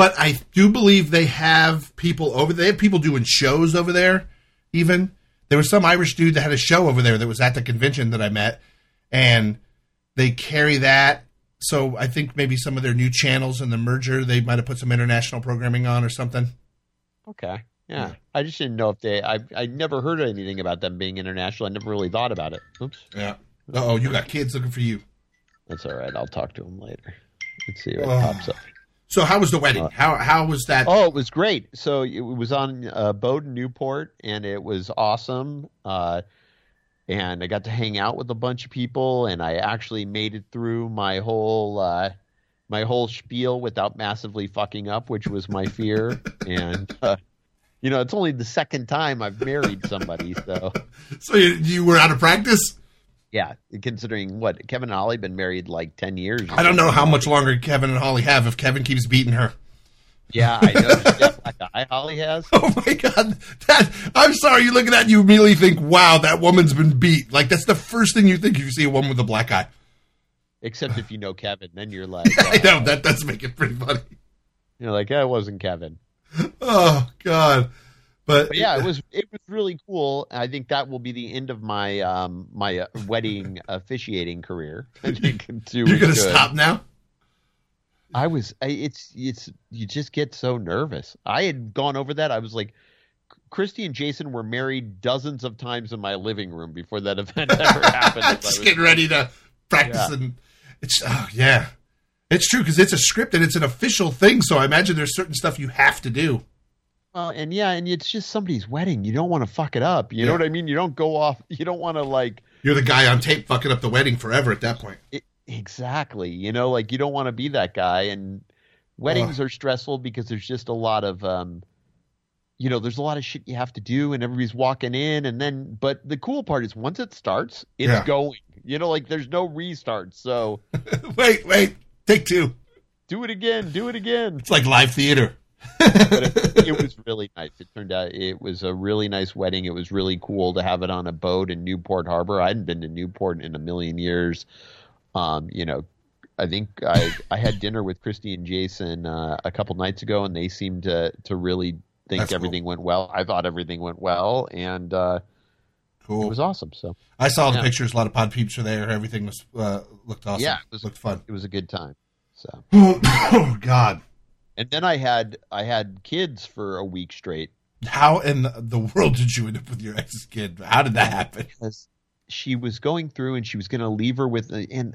Speaker 1: But I do believe they have people over They have people doing shows over there. Even there was some Irish dude that had a show over there that was at the convention that I met, and they carry that. So I think maybe some of their new channels in the merger they might have put some international programming on or something.
Speaker 2: Okay. Yeah.
Speaker 1: Yeah.
Speaker 2: I just didn't know if they. I I never heard anything about them being international. I never really thought about it. Oops.
Speaker 1: Yeah. Oh, you got kids looking for you.
Speaker 2: That's all right. I'll talk to them later. Let's see what
Speaker 1: Oh.
Speaker 2: pops up.
Speaker 1: So how was the wedding?
Speaker 2: Uh,
Speaker 1: How how was that?
Speaker 2: Oh, it was great. So it was on uh, boat in Newport, and it was awesome. Uh, and I got to hang out with a bunch of people, and I actually made it through my whole uh, my whole spiel without massively fucking up, which was my fear. [LAUGHS] and uh, you know, it's only the second time I've married somebody, so
Speaker 1: So you, you were out of practice.
Speaker 2: Yeah. Considering what Kevin and Holly been married like ten years.
Speaker 1: I don't know how much longer Kevin and Holly have if Kevin keeps beating her.
Speaker 2: Yeah, I know. She [LAUGHS] eye Holly has.
Speaker 1: Oh my god! That I'm sorry. You look at that, and you immediately think, "Wow, that woman's been beat." Like that's the first thing you think if you see a woman with a black eye.
Speaker 2: Except if you know Kevin, then you're like, [LAUGHS]
Speaker 1: I
Speaker 2: uh,
Speaker 1: know that does make it pretty funny.
Speaker 2: you're like, yeah, it wasn't Kevin.
Speaker 1: Oh god! But,
Speaker 2: But yeah, it was it was really cool. I think that will be the end of my um my uh, wedding [LAUGHS] officiating career. I think two
Speaker 1: You're gonna
Speaker 2: good.
Speaker 1: stop now.
Speaker 2: I was. I, it's it's you just get so nervous. I had gone over that. I was like, Christy and Jason were married dozens of times in my living room before that [LAUGHS] event ever [LAUGHS] happened.
Speaker 1: Just getting ready to practice,
Speaker 2: Yeah.
Speaker 1: and it's oh yeah, it's true because it's a script and it's an official thing. So I imagine there's certain stuff you have to do.
Speaker 2: Well, and yeah, and it's just somebody's wedding. You don't want to fuck it up. You know what I mean? You don't go off. You don't want to like
Speaker 1: You're the guy on tape fucking up the wedding forever at that point.
Speaker 2: it, exactly. You know, like you don't want to be that guy. And weddings are stressful because there's just a lot of, um, you know, there's a lot of shit you have to do, and everybody's walking in, and then. But the cool part is once it starts, it's
Speaker 1: Yeah.
Speaker 2: going. You know, like there's no restart. So [LAUGHS]
Speaker 1: wait, wait, take two.
Speaker 2: do it again. Do it again.
Speaker 1: It's like live theater.
Speaker 2: But it, it was really nice. It turned out it was a really nice wedding. It was really cool to have it on a boat in Newport Harbor. I hadn't been to Newport in a million years. Um, you know, I think I I had dinner with Christy and Jason uh, a couple nights ago, and they seemed to to really think
Speaker 1: That's cool.
Speaker 2: everything went well. I thought everything went well, and uh, it
Speaker 1: Cool.
Speaker 2: was awesome. So
Speaker 1: I saw the
Speaker 2: Yeah.
Speaker 1: pictures. A lot of pod peeps were there. Everything was uh, looked awesome.
Speaker 2: Yeah, it was-
Speaker 1: looked fun.
Speaker 2: it was a good time. So [COUGHS]
Speaker 1: oh God!
Speaker 2: And then I had I had kids for a week straight.
Speaker 1: How in the, world did you end up with your ex's kid? How did that happen?
Speaker 2: because she was going through and she was going to leave her with and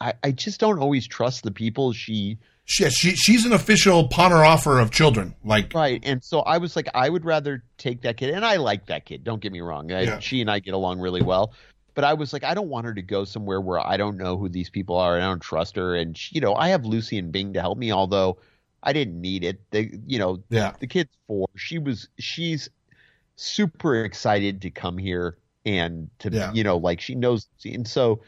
Speaker 2: I, I just don't always trust the people she
Speaker 1: She, she she's an official pawnter offer of children. Like
Speaker 2: right and so i was like i would rather take that kid and i like that kid don't get me wrong I,
Speaker 1: Yeah.
Speaker 2: she and i get along really well but i was like i don't want her to go somewhere where i don't know who these people are and i don't trust her and she, you know i have lucy and bing to help me although i didn't need it they you know
Speaker 1: yeah,
Speaker 2: the kid's four. She was she's super excited to come here and to
Speaker 1: Yeah.
Speaker 2: you know like she knows and so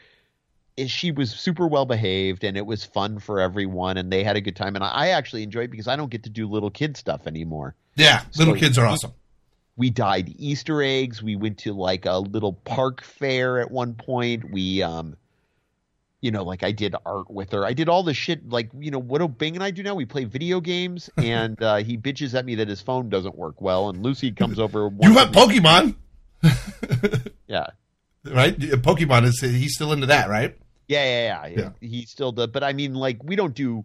Speaker 2: it- she was super well behaved and it was fun for everyone and they had a good time and I, actually enjoyed it because I don't get to do little kid stuff anymore.
Speaker 1: Yeah, little kids are awesome.
Speaker 2: We dyed Easter eggs. We went to like a little park fair at one point. We um you know, like I did art with her. I did all the shit like, you know, what do Bing and I do now? We play video games [LAUGHS] and uh, he bitches at me that his phone doesn't work well and Lucy comes over [LAUGHS]
Speaker 1: You have Pokemon, [LAUGHS]
Speaker 2: Yeah.
Speaker 1: right? Pokemon is he's still into that, right?
Speaker 2: Yeah, yeah, yeah.
Speaker 1: Yeah.
Speaker 2: He still does, but I mean, like, we don't do,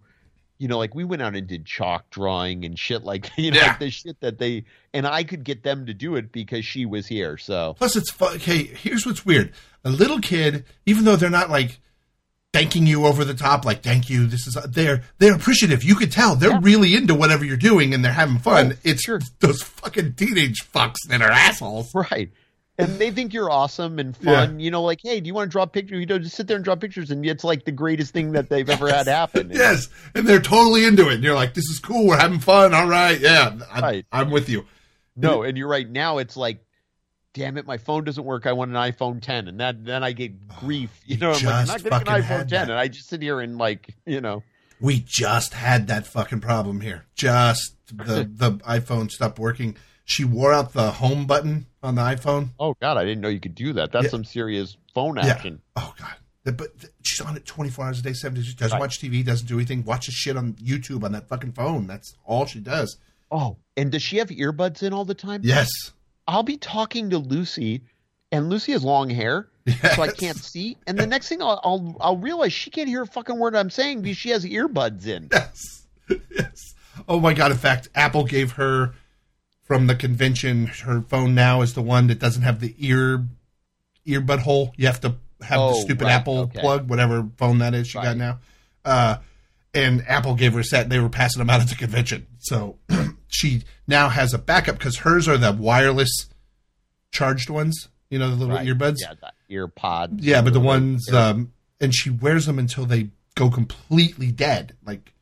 Speaker 2: you know, like we went out and did chalk drawing and shit like, you know,
Speaker 1: Yeah.
Speaker 2: like the shit that they, and I could get them to do it because she was here. So
Speaker 1: Plus, it's fun. Okay, here's what's weird: a little kid, even though they're not like thanking you over the top, like "thank you," this is they're they're appreciative. You could tell they're
Speaker 2: Yeah.
Speaker 1: really into whatever you're doing and they're having fun.
Speaker 2: Oh,
Speaker 1: it's
Speaker 2: sure.
Speaker 1: those fucking teenage fucks that are assholes.
Speaker 2: right. And they think you're awesome and fun. You know, like, hey, do you want to draw pictures? You know, just sit there and draw pictures, and it's like the greatest thing that they've ever had happen. And- [LAUGHS]
Speaker 1: Yes, and they're totally into it. And you're like, "This is cool. We're having fun. All right, yeah, I'm,
Speaker 2: Right.
Speaker 1: I'm with you."
Speaker 2: No, and you're right. Now it's like, damn it, my phone doesn't work. I want an iPhone 10, and that then I get oh, grief. You know, I'm like, I'm not getting an iPhone 10,
Speaker 1: that.
Speaker 2: and I just sit here and like, you know,
Speaker 1: We just had that fucking problem here. Just the [LAUGHS] the iPhone stopped working. She wore out the home button on the iPhone.
Speaker 2: oh god, I didn't know you could do that. That's
Speaker 1: Yeah.
Speaker 2: some serious phone
Speaker 1: Yeah.
Speaker 2: action.
Speaker 1: Oh god. The- But she's on it 24 hours a day, seven days. She doesn't
Speaker 2: Right.
Speaker 1: watch TV, doesn't do anything. Watches shit on YouTube on that fucking phone. That's all she does.
Speaker 2: Oh, and does she have earbuds in all the time?
Speaker 1: Yes.
Speaker 2: I'll be talking to Lucy, and Lucy has long hair, so I can't see. And the next thing I'll, I'll I'll realize she can't hear a fucking word I'm saying because she has earbuds in.
Speaker 1: Yes. Yes. Oh my god. In fact, Apple gave her from the convention. Her phone now is the one that doesn't have the ear earbud hole. You have to have the
Speaker 2: Oh,
Speaker 1: stupid
Speaker 2: right,
Speaker 1: Apple
Speaker 2: okay.
Speaker 1: plug, whatever phone that is she got now. Uh, and Apple gave her a set. And they were passing them out at the convention, so [CLEARS THROAT] she now has a backup because hers are the wireless charged ones. You know, the little
Speaker 2: Right.
Speaker 1: earbuds.
Speaker 2: Yeah, the ear pods.
Speaker 1: Yeah, but the ones, um, and she wears them until they go completely dead. Like,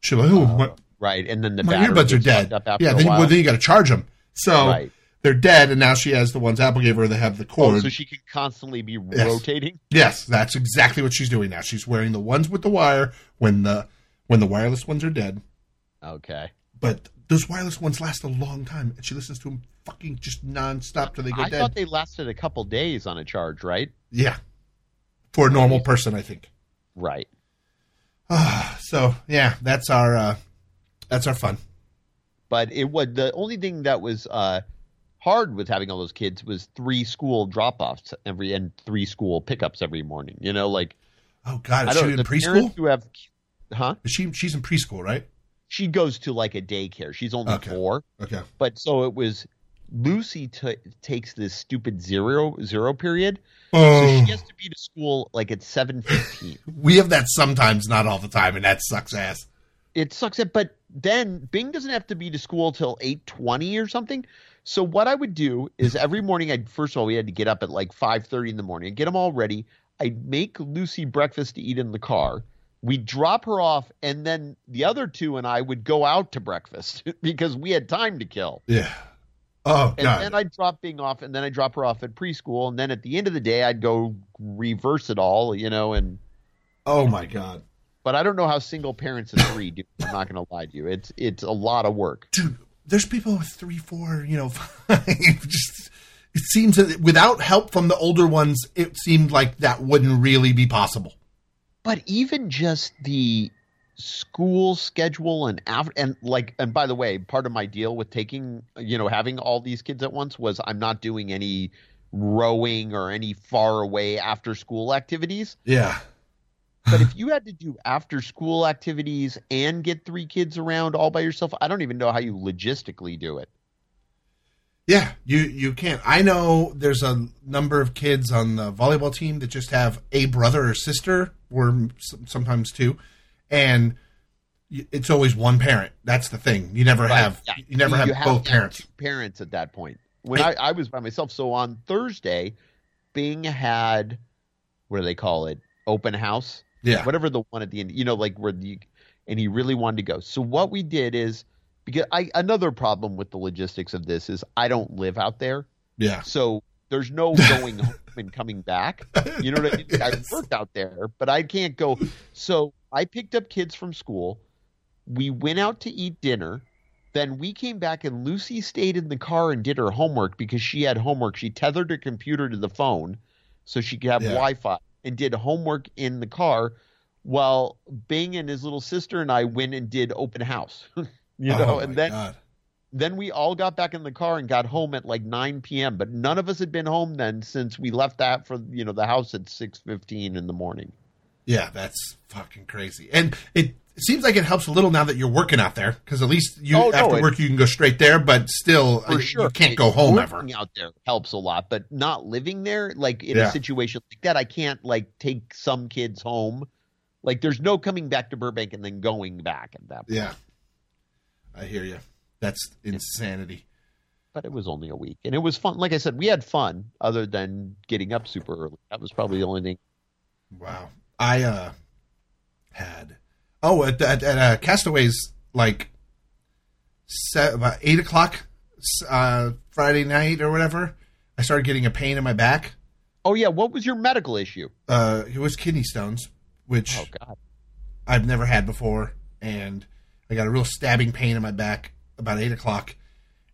Speaker 1: she'll like, oh, my,
Speaker 2: right, and then the
Speaker 1: my earbuds are dead. Yeah, then, well, then you got to charge them. So
Speaker 2: Right.
Speaker 1: They're dead, and now she has the ones Apple gave her that have the
Speaker 2: Oh,
Speaker 1: cord.
Speaker 2: so she can constantly be
Speaker 1: Yes.
Speaker 2: rotating.
Speaker 1: yes, that's exactly what she's doing now. She's wearing the ones with the wire when the when the wireless ones are dead.
Speaker 2: Okay.
Speaker 1: But those wireless ones last a long time, and she listens to them fucking just nonstop till they go
Speaker 2: I
Speaker 1: dead.
Speaker 2: thought they lasted a couple days on a charge, right?
Speaker 1: yeah, for a normal person, I think.
Speaker 2: Right. [SIGHS]
Speaker 1: So yeah, that's our uh, that's our fun.
Speaker 2: But it was the only thing that was uh, hard with having all those kids was three school drop offs every and three school pickups every morning. You know, like
Speaker 1: Oh God,
Speaker 2: I
Speaker 1: is she
Speaker 2: don't
Speaker 1: in preschool?
Speaker 2: who have, huh?
Speaker 1: Is she she's in preschool, right?
Speaker 2: She goes to like a daycare. She's only
Speaker 1: Okay.
Speaker 2: four.
Speaker 1: Okay.
Speaker 2: but so it was Lucy t- takes this stupid zero zero period, so
Speaker 1: Oh,
Speaker 2: she has to be to school like at seven fifteen. [LAUGHS]
Speaker 1: we have that sometimes, not all the time, and that sucks ass.
Speaker 2: it sucks it, but then Bing doesn't have to be to school till eight twenty or something. So what I would do is every morning I'd first of all we had to get up at like five thirty in the morning and get them all ready. I'd make Lucy breakfast to eat in the car. We'd drop her off, and then the other two and I would go out to breakfast [LAUGHS] because we had time to kill.
Speaker 1: Yeah. Oh
Speaker 2: And
Speaker 1: God.
Speaker 2: then I'd drop Bing off, and then I'd drop her off at preschool, and then at the end of the day, I'd go reverse it all, you know. And
Speaker 1: oh my God,
Speaker 2: but I don't know how single parents of three do. I'm not going to lie to you. It's it's a lot of work.
Speaker 1: dude. There's people with three, four, you know, [LAUGHS] five. Just it seems that without help from the older ones, it seemed like that wouldn't really be possible.
Speaker 2: But even just the school schedule and after and like and by the way, part of my deal with taking you know having all these kids at once was I'm not doing any rowing or any far away after school activities.
Speaker 1: Yeah.
Speaker 2: But if [LAUGHS] you had to do after school activities and get three kids around all by yourself, I don't even know how you logistically do it.
Speaker 1: Yeah, you you can't. I know there's a number of kids on the volleyball team that just have a brother or sister, or sometimes two, and it's always one parent. That's the thing. You never have
Speaker 2: Yeah.
Speaker 1: you never have both parents.
Speaker 2: two parents at that point. When I, I was by myself, so on Thursday, Bing had what do they call it? Open house.
Speaker 1: Yeah,
Speaker 2: Whatever the one at the end, you know, like where the and he really wanted to go. So what we did is because I another problem with the logistics of this is I don't live out there.
Speaker 1: yeah,
Speaker 2: So There's no [LAUGHS] going home and coming back. You know what I mean? I
Speaker 1: Yes.
Speaker 2: work out there, but I can't go. So I picked up kids from school. We went out to eat dinner. Then we came back and Lucy stayed in the car and did her homework because she had homework. She tethered her computer to the phone so she could have
Speaker 1: Yeah.
Speaker 2: Wi-Fi and did homework in the car while Bing and his little sister and I went and did open house. [LAUGHS] you oh know,
Speaker 1: Oh,
Speaker 2: and
Speaker 1: my
Speaker 2: then
Speaker 1: God.
Speaker 2: then we all got back in the car and got home at like 9 p.m. But none of us had been home then since we left that for you know the house at 6:15 in the morning.
Speaker 1: Yeah, that's fucking crazy. And it seems like it helps a little now that you're working out there because at least you
Speaker 2: Oh, no,
Speaker 1: after
Speaker 2: it-
Speaker 1: work you can go straight there, but still
Speaker 2: For
Speaker 1: uh,
Speaker 2: sure,
Speaker 1: you can't go home ever.
Speaker 2: working out there helps a lot, but not living there, like in
Speaker 1: Yeah.
Speaker 2: a situation like that, I can't like take some kids home. Like there's no coming back to Burbank and then going back at that point.
Speaker 1: Yeah, I hear you. That's insanity.
Speaker 2: But it was only a week, and it was fun. Like I said, we had fun. Other than getting up super early, that was probably the only thing.
Speaker 1: Wow. I uh had oh at at, at uh, Castaways like se- about eight o'clock uh, Friday night or whatever. I started getting a pain in my back.
Speaker 2: Oh yeah, what was your medical issue?
Speaker 1: Uh, it was kidney stones, which
Speaker 2: Oh god.
Speaker 1: I've never had before, and I got a real stabbing pain in my back about eight o'clock,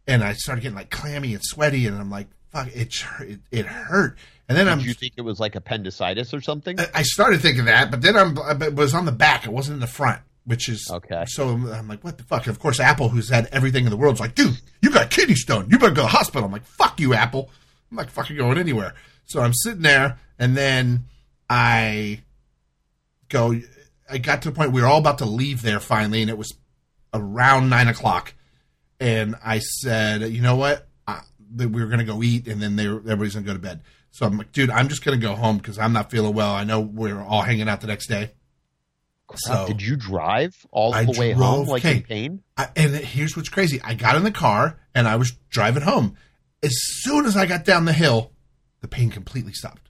Speaker 1: and I started getting like clammy and sweaty, and I'm like, "Fuck, it it, it hurt." And then I'm
Speaker 2: Did you think it was like appendicitis or something?
Speaker 1: I started thinking that, but then I'm, it was on the back. It wasn't in the front, which is
Speaker 2: Okay.
Speaker 1: So I'm like, what the fuck? And of course, Apple, who's had everything in the world, is like, dude, you got kidney stone. You better go to the hospital. I'm like, fuck you, Apple. I'm not fucking going anywhere. So I'm sitting there, and then I go. I got to the point we were all about to leave there finally, and it was around nine o'clock. And I said, you know what? That we were going to go eat, and then they were, everybody's going to go to bed. So I'm like, dude, I'm just going to go home because I'm not feeling well. I know we're all hanging out the next day. So
Speaker 2: Did you drive all
Speaker 1: I
Speaker 2: the way home like
Speaker 1: okay.
Speaker 2: in pain?
Speaker 1: I, and here's what's crazy. I got in the car and I was driving home. As soon as I got down the hill, the pain completely stopped.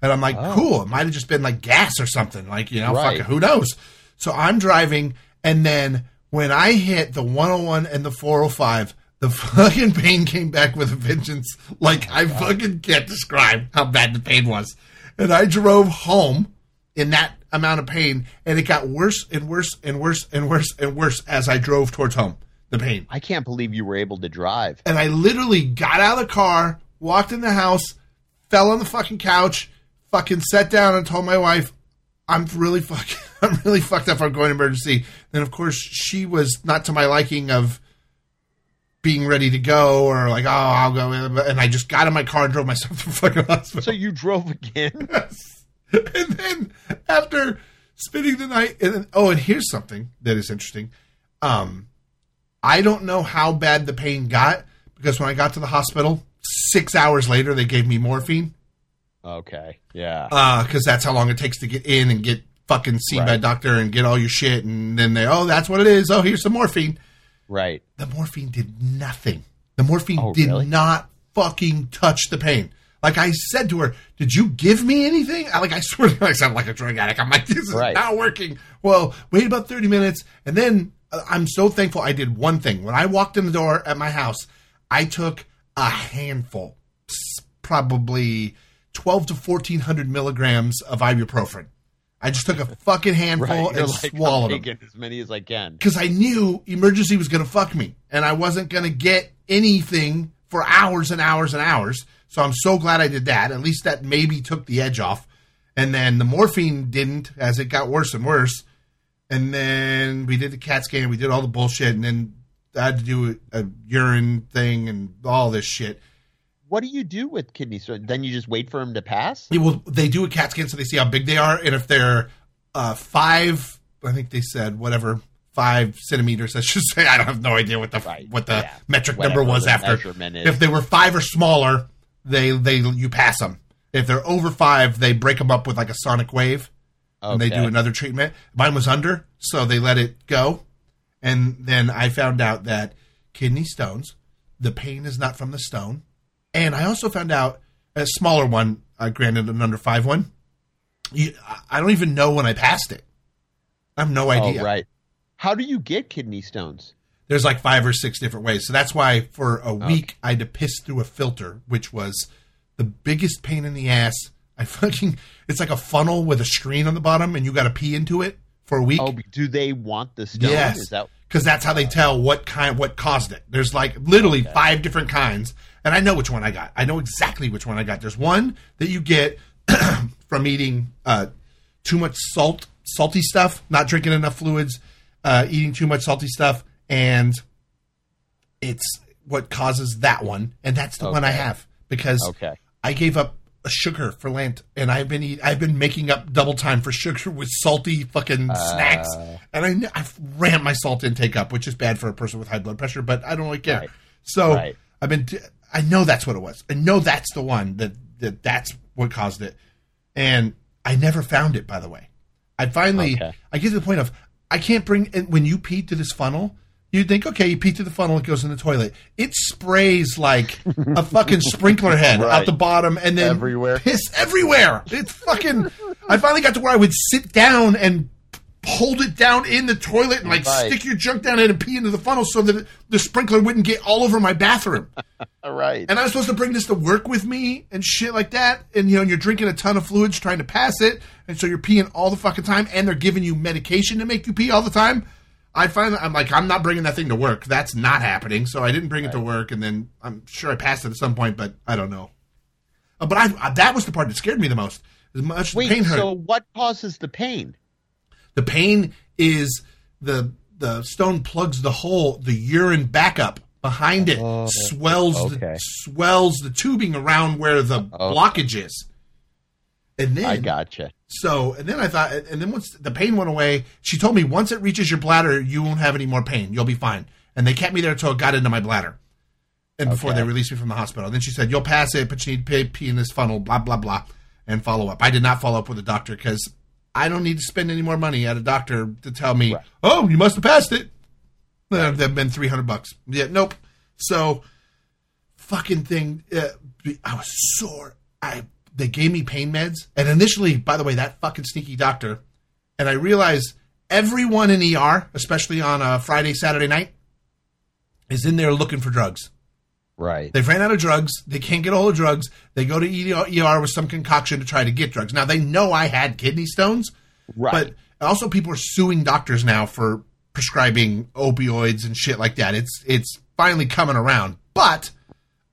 Speaker 1: And I'm like,
Speaker 2: Oh.
Speaker 1: cool. It might have just been like gas or something. Like, you know,
Speaker 2: Right.
Speaker 1: fucking who knows? So I'm driving. And then when I hit the 101 and the 405, the [LAUGHS] fucking pain came back with a vengeance. Like, I oh fucking can't describe how bad the pain was. And I drove home in that amount of pain, and it got worse and worse and worse and worse and worse as I drove towards home. The pain.
Speaker 2: I can't believe you were able to drive.
Speaker 1: And I literally got out of the car, walked in the house, fell on the fucking couch, fucking sat down and told my wife, I'm really fucking, [LAUGHS] I'm really fucked up. I'm going to emergency. Then of course she was not to my liking of being ready to go or like, oh, I'll go. And I just got in my car and drove myself [LAUGHS] to the fucking hospital.
Speaker 2: So you drove again? [LAUGHS] Yes.
Speaker 1: and then after spending the night, and then, oh, and here's something that is interesting. Um, I don't know how bad the pain got because when I got to the hospital, six hours later they gave me morphine
Speaker 2: okay. Yeah.
Speaker 1: because that's how long it takes to get in and get fucking seen by a doctor and get all your shit, and then they, oh, that's what it is. Oh, here's some morphine.
Speaker 2: Right.
Speaker 1: The morphine did nothing. The morphine
Speaker 2: Oh,
Speaker 1: did
Speaker 2: really?
Speaker 1: not fucking touch the pain. Like I said to her, "Did you give me anything?" I like I [LAUGHS] swear to God, I sound like a drug addict. I'm like, "This is
Speaker 2: Right.
Speaker 1: not working." Well, wait about thirty minutes, and then uh, I'm so thankful I did one thing. When I walked in the door at my house, I took a handful, probably twelve to fourteen hundred milligrams of ibuprofen. I just took a fucking [LAUGHS] handful
Speaker 2: Right.
Speaker 1: and
Speaker 2: like, I'm
Speaker 1: swallowed them
Speaker 2: taking as many as I can.
Speaker 1: because I knew emergency was going to fuck me, and I wasn't going to get anything for hours and hours and hours. So I'm so glad I did that. At least that maybe took the edge off. And then the morphine didn't, as it got worse and worse. And then we did the CAT scan, we did all the bullshit, and then I had to do a, a urine thing and all this shit.
Speaker 2: What do you do with kidney stone? Then you just wait for them to pass?
Speaker 1: Yeah, well, they do a CAT scan so they see how big they are, and if they're uh, five, I think they said whatever five centimeters. I should [LAUGHS] say I don't have no idea what the
Speaker 2: Right,
Speaker 1: what the
Speaker 2: yeah.
Speaker 1: metric
Speaker 2: Whatever
Speaker 1: number was after. If they were five or smaller, they they you pass them. If they're over five, they break them up with like a sonic wave, and they do another treatment. Mine was under, so they let it go, and then I found out that kidney stones, the pain is not from the stone, and I also found out a smaller one, uh, granted an under five one. You, I- don't even know when I passed it. I have no
Speaker 2: Oh,
Speaker 1: idea.
Speaker 2: right. How do you get kidney stones?
Speaker 1: There's like five or six different ways. So that's why for a week I had to piss through a filter, which was the biggest pain in the ass. I [LAUGHS] fucking it's like a funnel with a screen on the bottom, and you got to pee into it for a week.
Speaker 2: Oh, do they want the stone?
Speaker 1: Yes.
Speaker 2: Is that
Speaker 1: because that's how they tell what kind what caused it. There's like literally five different kinds, and I know which one I got. I know exactly which one I got. There's one that you get [CLEARS THROAT] from eating uh, too much salt, salty stuff, not drinking enough fluids, uh, eating too much salty stuff, and it's what causes that one, and that's the one I have because
Speaker 2: okay?
Speaker 1: I gave up sugar for Lent, and I've been eat, I've been making up double time for sugar with salty fucking snacks, and I I've ramped my salt intake up, which is bad for a person with high blood pressure, but I don't really care.
Speaker 2: Right.
Speaker 1: So
Speaker 2: Right.
Speaker 1: I've been t- I know that's what it was. I know that's the one that that that's what caused it, and I never found it. By the way, I finally
Speaker 2: Okay.
Speaker 1: I get to the point of I can't bring and when you pee through this funnel. You think, okay, you pee through the funnel, it goes in the toilet. It sprays like a fucking sprinkler [LAUGHS] head out the bottom and then
Speaker 2: Everywhere.
Speaker 1: piss everywhere. It's fucking. I finally got to where I would sit down and hold it down in the toilet and like
Speaker 2: Right.
Speaker 1: stick your junk down in and pee into the funnel so that the sprinkler wouldn't get all over my bathroom.
Speaker 2: All [LAUGHS] right.
Speaker 1: and I was supposed to bring this to work with me and shit like that. And you know, you're drinking a ton of fluids trying to pass it, and so you're peeing all the fucking time, and they're giving you medication to make you pee all the time. I find I'm like I'm not bringing that thing to work. That's not happening. So I didn't bring it to work, and then I'm sure I passed it at some point, but I don't know. Uh, but I that was the part that scared me the most. As much
Speaker 2: Wait,
Speaker 1: pain hurt.
Speaker 2: so what causes the pain?
Speaker 1: The pain is the the stone plugs the hole, the urine backup behind it oh, swells
Speaker 2: okay.
Speaker 1: the, swells the tubing around where the oh. blockage is. And then
Speaker 2: I gotcha.
Speaker 1: so and then I thought and then once the pain went away, she told me once it reaches your bladder, you won't have any more pain. You'll be fine. And they kept me there until it got into my bladder. And before
Speaker 2: Okay.
Speaker 1: they released me from the hospital. Then she said, You'll pass it, but you need to pee in this funnel, blah, blah, blah, and follow up. I did not follow up with the doctor because I don't need to spend any more money at a doctor to tell me,
Speaker 2: Right.
Speaker 1: Oh, you must have passed it. Uh, That'd been 300 bucks. Yeah, nope. So, fucking thing, uh, I was sore. I They gave me pain meds. And initially, by the way, that fucking sneaky doctor, and I realized everyone in ER, especially on a Friday, Saturday night, is in there looking for drugs.
Speaker 2: Right.
Speaker 1: They've ran out of drugs. They can't get all the drugs. They go to ER with some concoction to try to get drugs. Now they know I had kidney stones,
Speaker 2: Right.
Speaker 1: but also people are suing doctors now for prescribing opioids and shit like that. It's it's finally coming around. But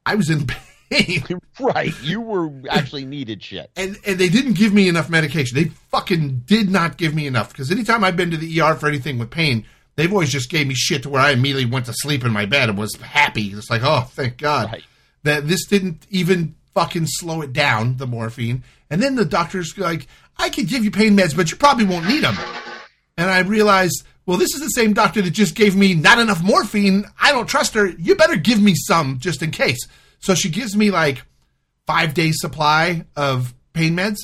Speaker 1: I was in [LAUGHS] pain, [LAUGHS]
Speaker 2: right. You were actually needed shit.
Speaker 1: and and they didn't give me enough medication. They fucking did not give me enough because anytime I've been to the ER for anything with pain. They've always just gave me shit to where I immediately went to sleep in my bed and was happy. It's like, oh, thank God
Speaker 2: Right.
Speaker 1: that this didn't even fucking slow it down, the morphine. And then the doctor's like, I could give you pain meds, but you probably won't need them. And I realized, well, this is the same doctor that just gave me not enough morphine. I don't trust her. You better give me some just in case. So she gives me like five days supply of pain meds,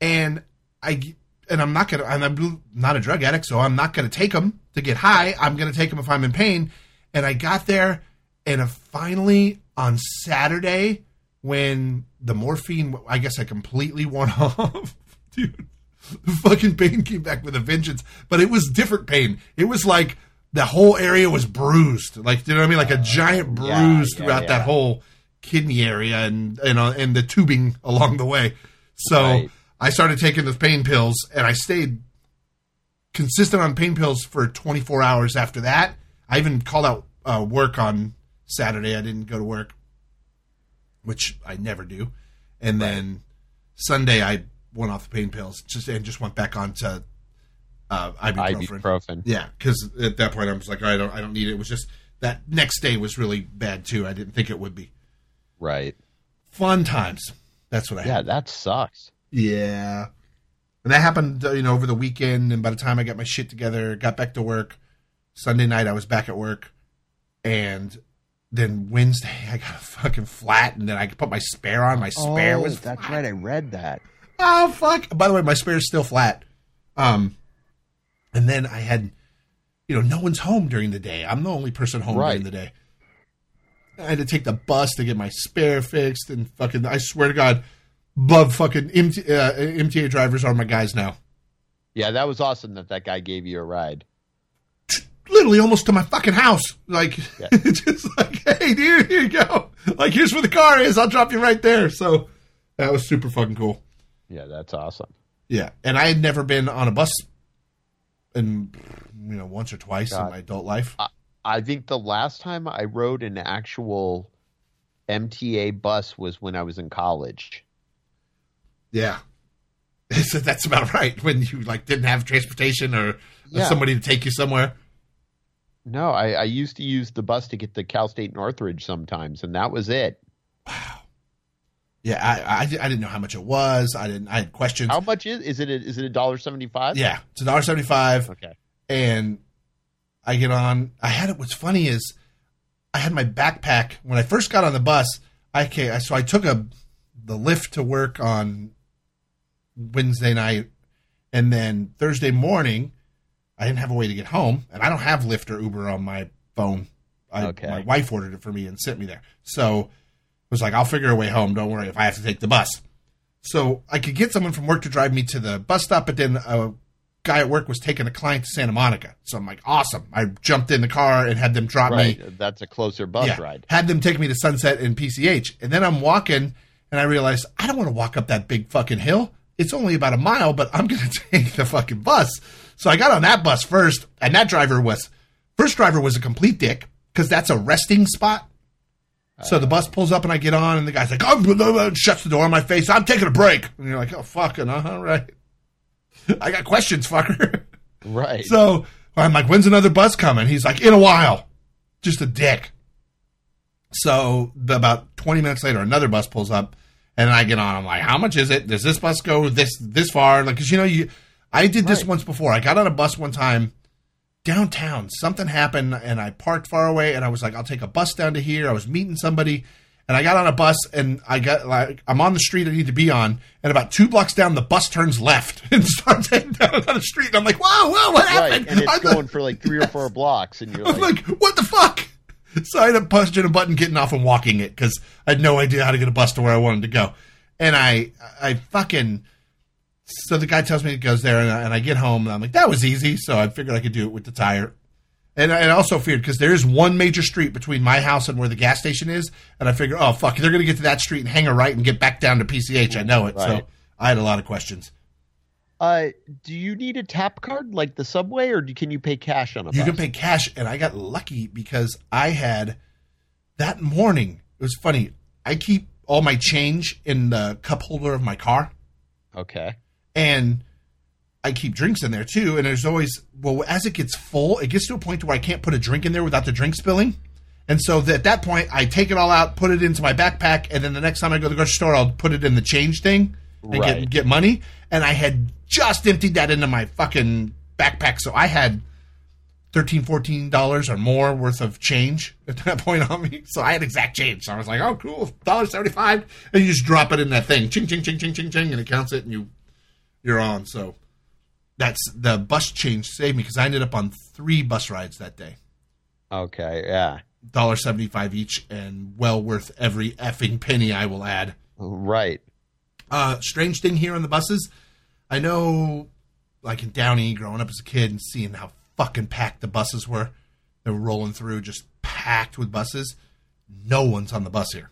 Speaker 1: and I and I'm not gonna. And I'm not a drug addict, so I'm not gonna take them to get high. I'm gonna take them if I'm in pain. And I got there, and uh, finally on Saturday when the morphine, I guess I completely worn [LAUGHS] off, dude. The fucking pain came back with a vengeance, but it was different pain. It was like the whole area was bruised, like you know what I mean, like a giant bruise
Speaker 2: yeah, yeah,
Speaker 1: throughout
Speaker 2: yeah.
Speaker 1: that whole kidney area and and uh, and the tubing [LAUGHS] along the way. So
Speaker 2: Right.
Speaker 1: I started taking the pain pills, and I stayed consistent on pain pills for 24 hours after that. I even called out uh, work on Saturday. I didn't go to work, which I never do. And then Sunday, I went off the pain pills just and just went back on to uh, ibuprofen.
Speaker 2: Ibuprofen.
Speaker 1: Yeah, because at that point I was like, I don't, I don't need it. It was just that next day was really bad too. I didn't think it would be.
Speaker 2: Right.
Speaker 1: Fun times. That's what I
Speaker 2: Yeah,
Speaker 1: had.
Speaker 2: that sucks.
Speaker 1: Yeah. And that happened, uh, you know, over the weekend. And by the time I got my shit together, got back to work, Sunday night I was back at work. And then Wednesday [LAUGHS] I got a fucking flat. And then I put my spare on. My spare was
Speaker 2: Oh, that's
Speaker 1: flat.
Speaker 2: right. I read that.
Speaker 1: Oh, fuck. By the way, my spare is still flat. Um, and then I had, you know, no one's home during the day. I'm the only person home
Speaker 2: Right.
Speaker 1: during the day. I had to take the bus to get my spare fixed, and fucking, I swear to God, Bub fucking MT, uh, MTA drivers are my guys now.
Speaker 2: Yeah, that was awesome that that guy gave you a ride.
Speaker 1: literally almost to my fucking house. Like, [LAUGHS] just like, hey, dude, here you go. Like, here's where the car is. I'll drop you right there. So that was super fucking cool.
Speaker 2: Yeah, that's awesome.
Speaker 1: Yeah, and I had never been on a bus, in you know, once or twice
Speaker 2: God.
Speaker 1: in my adult life.
Speaker 2: I think the last time I rode an actual MTA bus was when I was in college.
Speaker 1: Yeah, [LAUGHS] so that's about right. When you like didn't have transportation or
Speaker 2: Yeah.
Speaker 1: somebody to take you somewhere.
Speaker 2: No, I, I used to use the bus to get to Cal State Northridge sometimes, and that was it. Wow.
Speaker 1: Yeah, I, I, I didn't know how much it was. I didn't. I had questions.
Speaker 2: How much is is it? A, is it a dollar seventy five?
Speaker 1: Yeah, it's a dollar seventy five.
Speaker 2: Okay.
Speaker 1: and I get on. I had it. What's funny is I had my backpack when I first got on the bus. I so I took a the lift to work on Wednesday night, and then Thursday morning I didn't have a way to get home, and I don't have Lyft or Uber on my phone. I,
Speaker 2: Okay.
Speaker 1: My wife ordered it for me and sent me there, so it was like I'll figure a way home. Don't worry if I have to take the bus. So I could get someone from work to drive me to the bus stop, but then a guy at work was taking a client to Santa Monica. So I'm like, awesome. I jumped in the car and had them drop
Speaker 2: Right.
Speaker 1: me.
Speaker 2: That's a closer bus
Speaker 1: Yeah,
Speaker 2: ride.
Speaker 1: Had them take me to Sunset and PCH. And then I'm walking and I realized I don't want to walk up that big fucking hill. It's only about a mile, but I'm going [LAUGHS] to take the fucking bus. So I got on that bus first, and that driver was, first driver was a complete dick because that's a resting spot. So the bus pulls up and I get on, and the guy's like, "Oh," blah, blah, blah," shuts the door in my face. I'm taking a break, and you're like, "Oh, fucking, uh, all right." [LAUGHS] I got questions, fucker.
Speaker 2: Right.
Speaker 1: So I'm like, when's another bus coming? He's like, in a while. Just a dick. So the, about 20 minutes later, another bus pulls up, and then I get on. I'm like, how much is it? Does this bus go this this far? Like, cause you know, you, I did this
Speaker 2: Right.
Speaker 1: once before. I got on a bus one time downtown. Something happened, and I parked far away, and I was like, I'll take a bus down to here. I was meeting somebody. And I got on a bus, and I got like I'm on the street I need to be on, and about two blocks down, the bus turns left [LAUGHS] and starts heading down another street. And I'm like, "Whoa, whoa, what
Speaker 2: right.
Speaker 1: happened?"
Speaker 2: And it's [LAUGHS]
Speaker 1: I'm
Speaker 2: going
Speaker 1: like,
Speaker 2: for like three or four [LAUGHS] blocks, and you're like,
Speaker 1: like, "What the fuck?" So I ended up pushing a button, getting off, and walking it because I had no idea how to get a bus to where I wanted to go. And I, I fucking. So the guy tells me it goes there, and I, and I get home, and I'm like, "That was easy." So I figured I could do it with the tire. And I and I also feared because there is one major street between my house and where the gas station is, and I figured, oh fuck, they're gonna get to that street and hang a right and get back down to PCH. I know it, so I had a lot of questions.
Speaker 2: Uh, do you need a tap card like the subway, or do, can you pay cash on a
Speaker 1: You
Speaker 2: bus?
Speaker 1: can pay cash, and I got lucky because I had that morning. It was funny. I keep all my change in the cup holder of my car,
Speaker 2: Okay.
Speaker 1: and I keep drinks in there too. And there's always well, as it gets full, it gets to a point to where I can't put a drink in there without the drink spilling. And so that- at that point, I take it all out, put it into my backpack, and then the next time I go to the grocery store, I'll put it in the change thing and get
Speaker 2: Right.
Speaker 1: get money. And I had just emptied that into my fucking backpack, so I had 13 14 dollars or more worth of change [LAUGHS] at that point on me so i had exact change so i was like oh cool dollar 75 and you just drop it in that thing ching ching ching ching ching ching and it counts it and you you're on so that's the bus change saved me because i ended up on three bus rides that day
Speaker 2: Okay. Yeah.
Speaker 1: dollar 75 each and well worth every effing penny i will add
Speaker 2: Right.
Speaker 1: Uh, strange thing here on the buses. I know, like in Downey, growing up as a kid and seeing how fucking packed the buses were. They were rolling through, just packed with buses. No one's on the bus here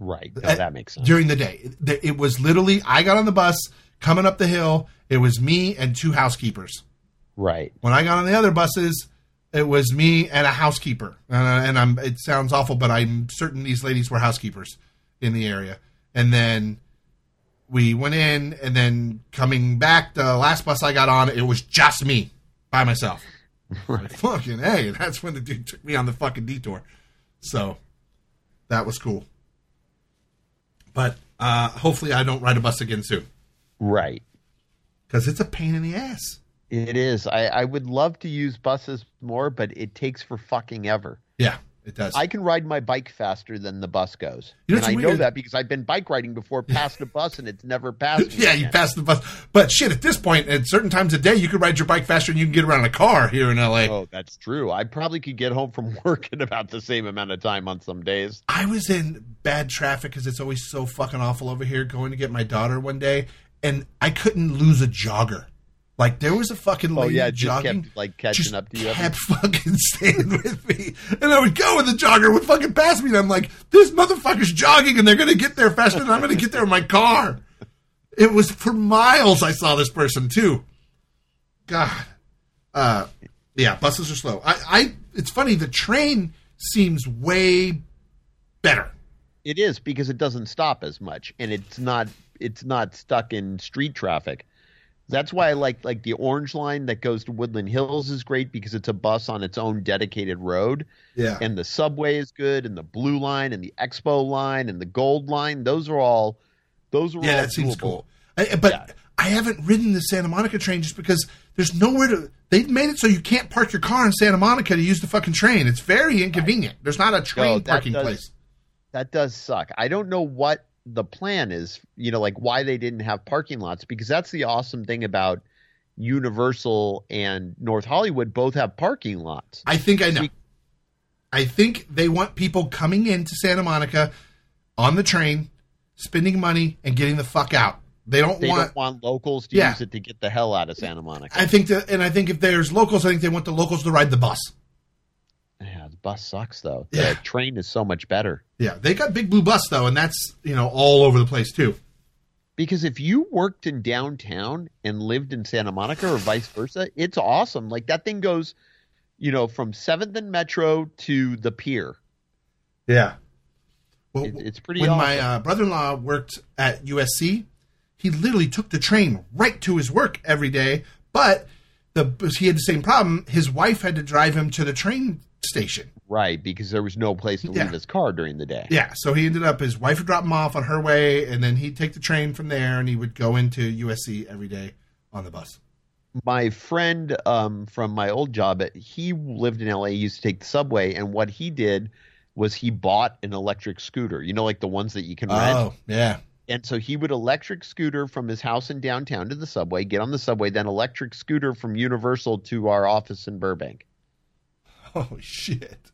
Speaker 2: Right. No,
Speaker 1: Uh,
Speaker 2: that makes sense.
Speaker 1: during the day. It, was literally, I got on the bus coming up the hill. It was me and two housekeepers.
Speaker 2: Right.
Speaker 1: When I got on the other buses, it was me and a housekeeper. And, uh, and I'm. It sounds awful, but I'm certain these ladies were housekeepers in the area. And then we went in, and then coming back, the last bus I got on, it was just me by myself. [LAUGHS] Like, fucking hey, that's when the dude took me on the fucking detour. So that was cool. But uh, hopefully, I don't ride a bus again soon
Speaker 2: Right.
Speaker 1: because it's a pain in the ass.
Speaker 2: It is. I, I would love to use buses more, but it takes for fucking ever.
Speaker 1: Yeah, it does.
Speaker 2: I can ride my bike faster than the bus goes.
Speaker 1: You know
Speaker 2: and I know that because I've been bike riding before past a bus and it's never passed me.
Speaker 1: Yeah, you
Speaker 2: again.
Speaker 1: pass the bus. But shit, at this point, at certain times of day, you could ride your bike faster than you can get around in a car here in LA.
Speaker 2: Oh, that's true. I probably could get home from [LAUGHS] work in about the same amount of time on some days.
Speaker 1: I was in bad traffic because it's always so fucking awful over here going to get my daughter one day, and I couldn't lose a jogger. Like there was a fucking
Speaker 2: Oh
Speaker 1: lady
Speaker 2: yeah, it just
Speaker 1: jogging.
Speaker 2: kept like catching
Speaker 1: just
Speaker 2: up to you.
Speaker 1: kept [LAUGHS] fucking staying with me. And I would go and the jogger would fucking pass me and I'm like, this motherfucker's jogging and they're gonna get there faster than I'm gonna get there in my car. It was for miles I saw this person too. God. Uh yeah, buses are slow. I, I it's funny, the train seems way better.
Speaker 2: It is because it doesn't stop as much, and it's not it's not stuck in street traffic. That's why I like like the orange line that goes to Woodland Hills is great because it's a bus on its own dedicated road,
Speaker 1: Yeah.
Speaker 2: and the subway is good, and the blue line, and the Expo line, and the Gold line. Those are all those are
Speaker 1: Yeah,
Speaker 2: all
Speaker 1: that seems cool. I, but
Speaker 2: Yeah.
Speaker 1: I haven't ridden the Santa Monica train just because there's nowhere to. They've made it so you can't park your car in Santa Monica to use the fucking train. It's very inconvenient. There's not a train
Speaker 2: No,
Speaker 1: parking
Speaker 2: does-
Speaker 1: place.
Speaker 2: That does suck. I don't know what the plan is, you know, like why they didn't have parking lots because that's the awesome thing about Universal and North Hollywood both have parking lots.
Speaker 1: I think I know. I think they want people coming into Santa Monica on the train, spending money, and getting the fuck out. They don't
Speaker 2: They
Speaker 1: want.
Speaker 2: don't want locals to
Speaker 1: Yeah.
Speaker 2: use it to get the hell out of Santa Monica.
Speaker 1: I think that, and I think if there's locals, I think they want the locals to ride the bus.
Speaker 2: The bus sucks though.
Speaker 1: Yeah.
Speaker 2: Train is so much better.
Speaker 1: Yeah, they got big blue bus though, and that's you know all over the place too.
Speaker 2: Because if you worked in downtown and lived in Santa Monica or vice versa, it's awesome. Like that thing goes, you know, from Seventh and Metro to the pier.
Speaker 1: Yeah. Well,
Speaker 2: It- it's pretty
Speaker 1: When
Speaker 2: awesome.
Speaker 1: my uh, brother-in-law worked at USC, he literally took the train right to his work every day. But the he had the same problem. His wife had to drive him to the train station.
Speaker 2: Right, because there was no place to
Speaker 1: Yeah.
Speaker 2: leave his car during the day.
Speaker 1: Yeah, so he ended up his wife would drop him off on her way, and then he'd take the train from there, and he would go into USC every day on the bus.
Speaker 2: My friend um, from my old job, he lived in LA, he used to take the subway, and what he did was he bought an electric scooter, you know, like the ones that you can rent.
Speaker 1: Oh, yeah.
Speaker 2: And so he would electric scooter from his house in downtown to the subway, get on the subway, then electric scooter from Universal to our office in Burbank.
Speaker 1: Holy [LAUGHS] oh, shit!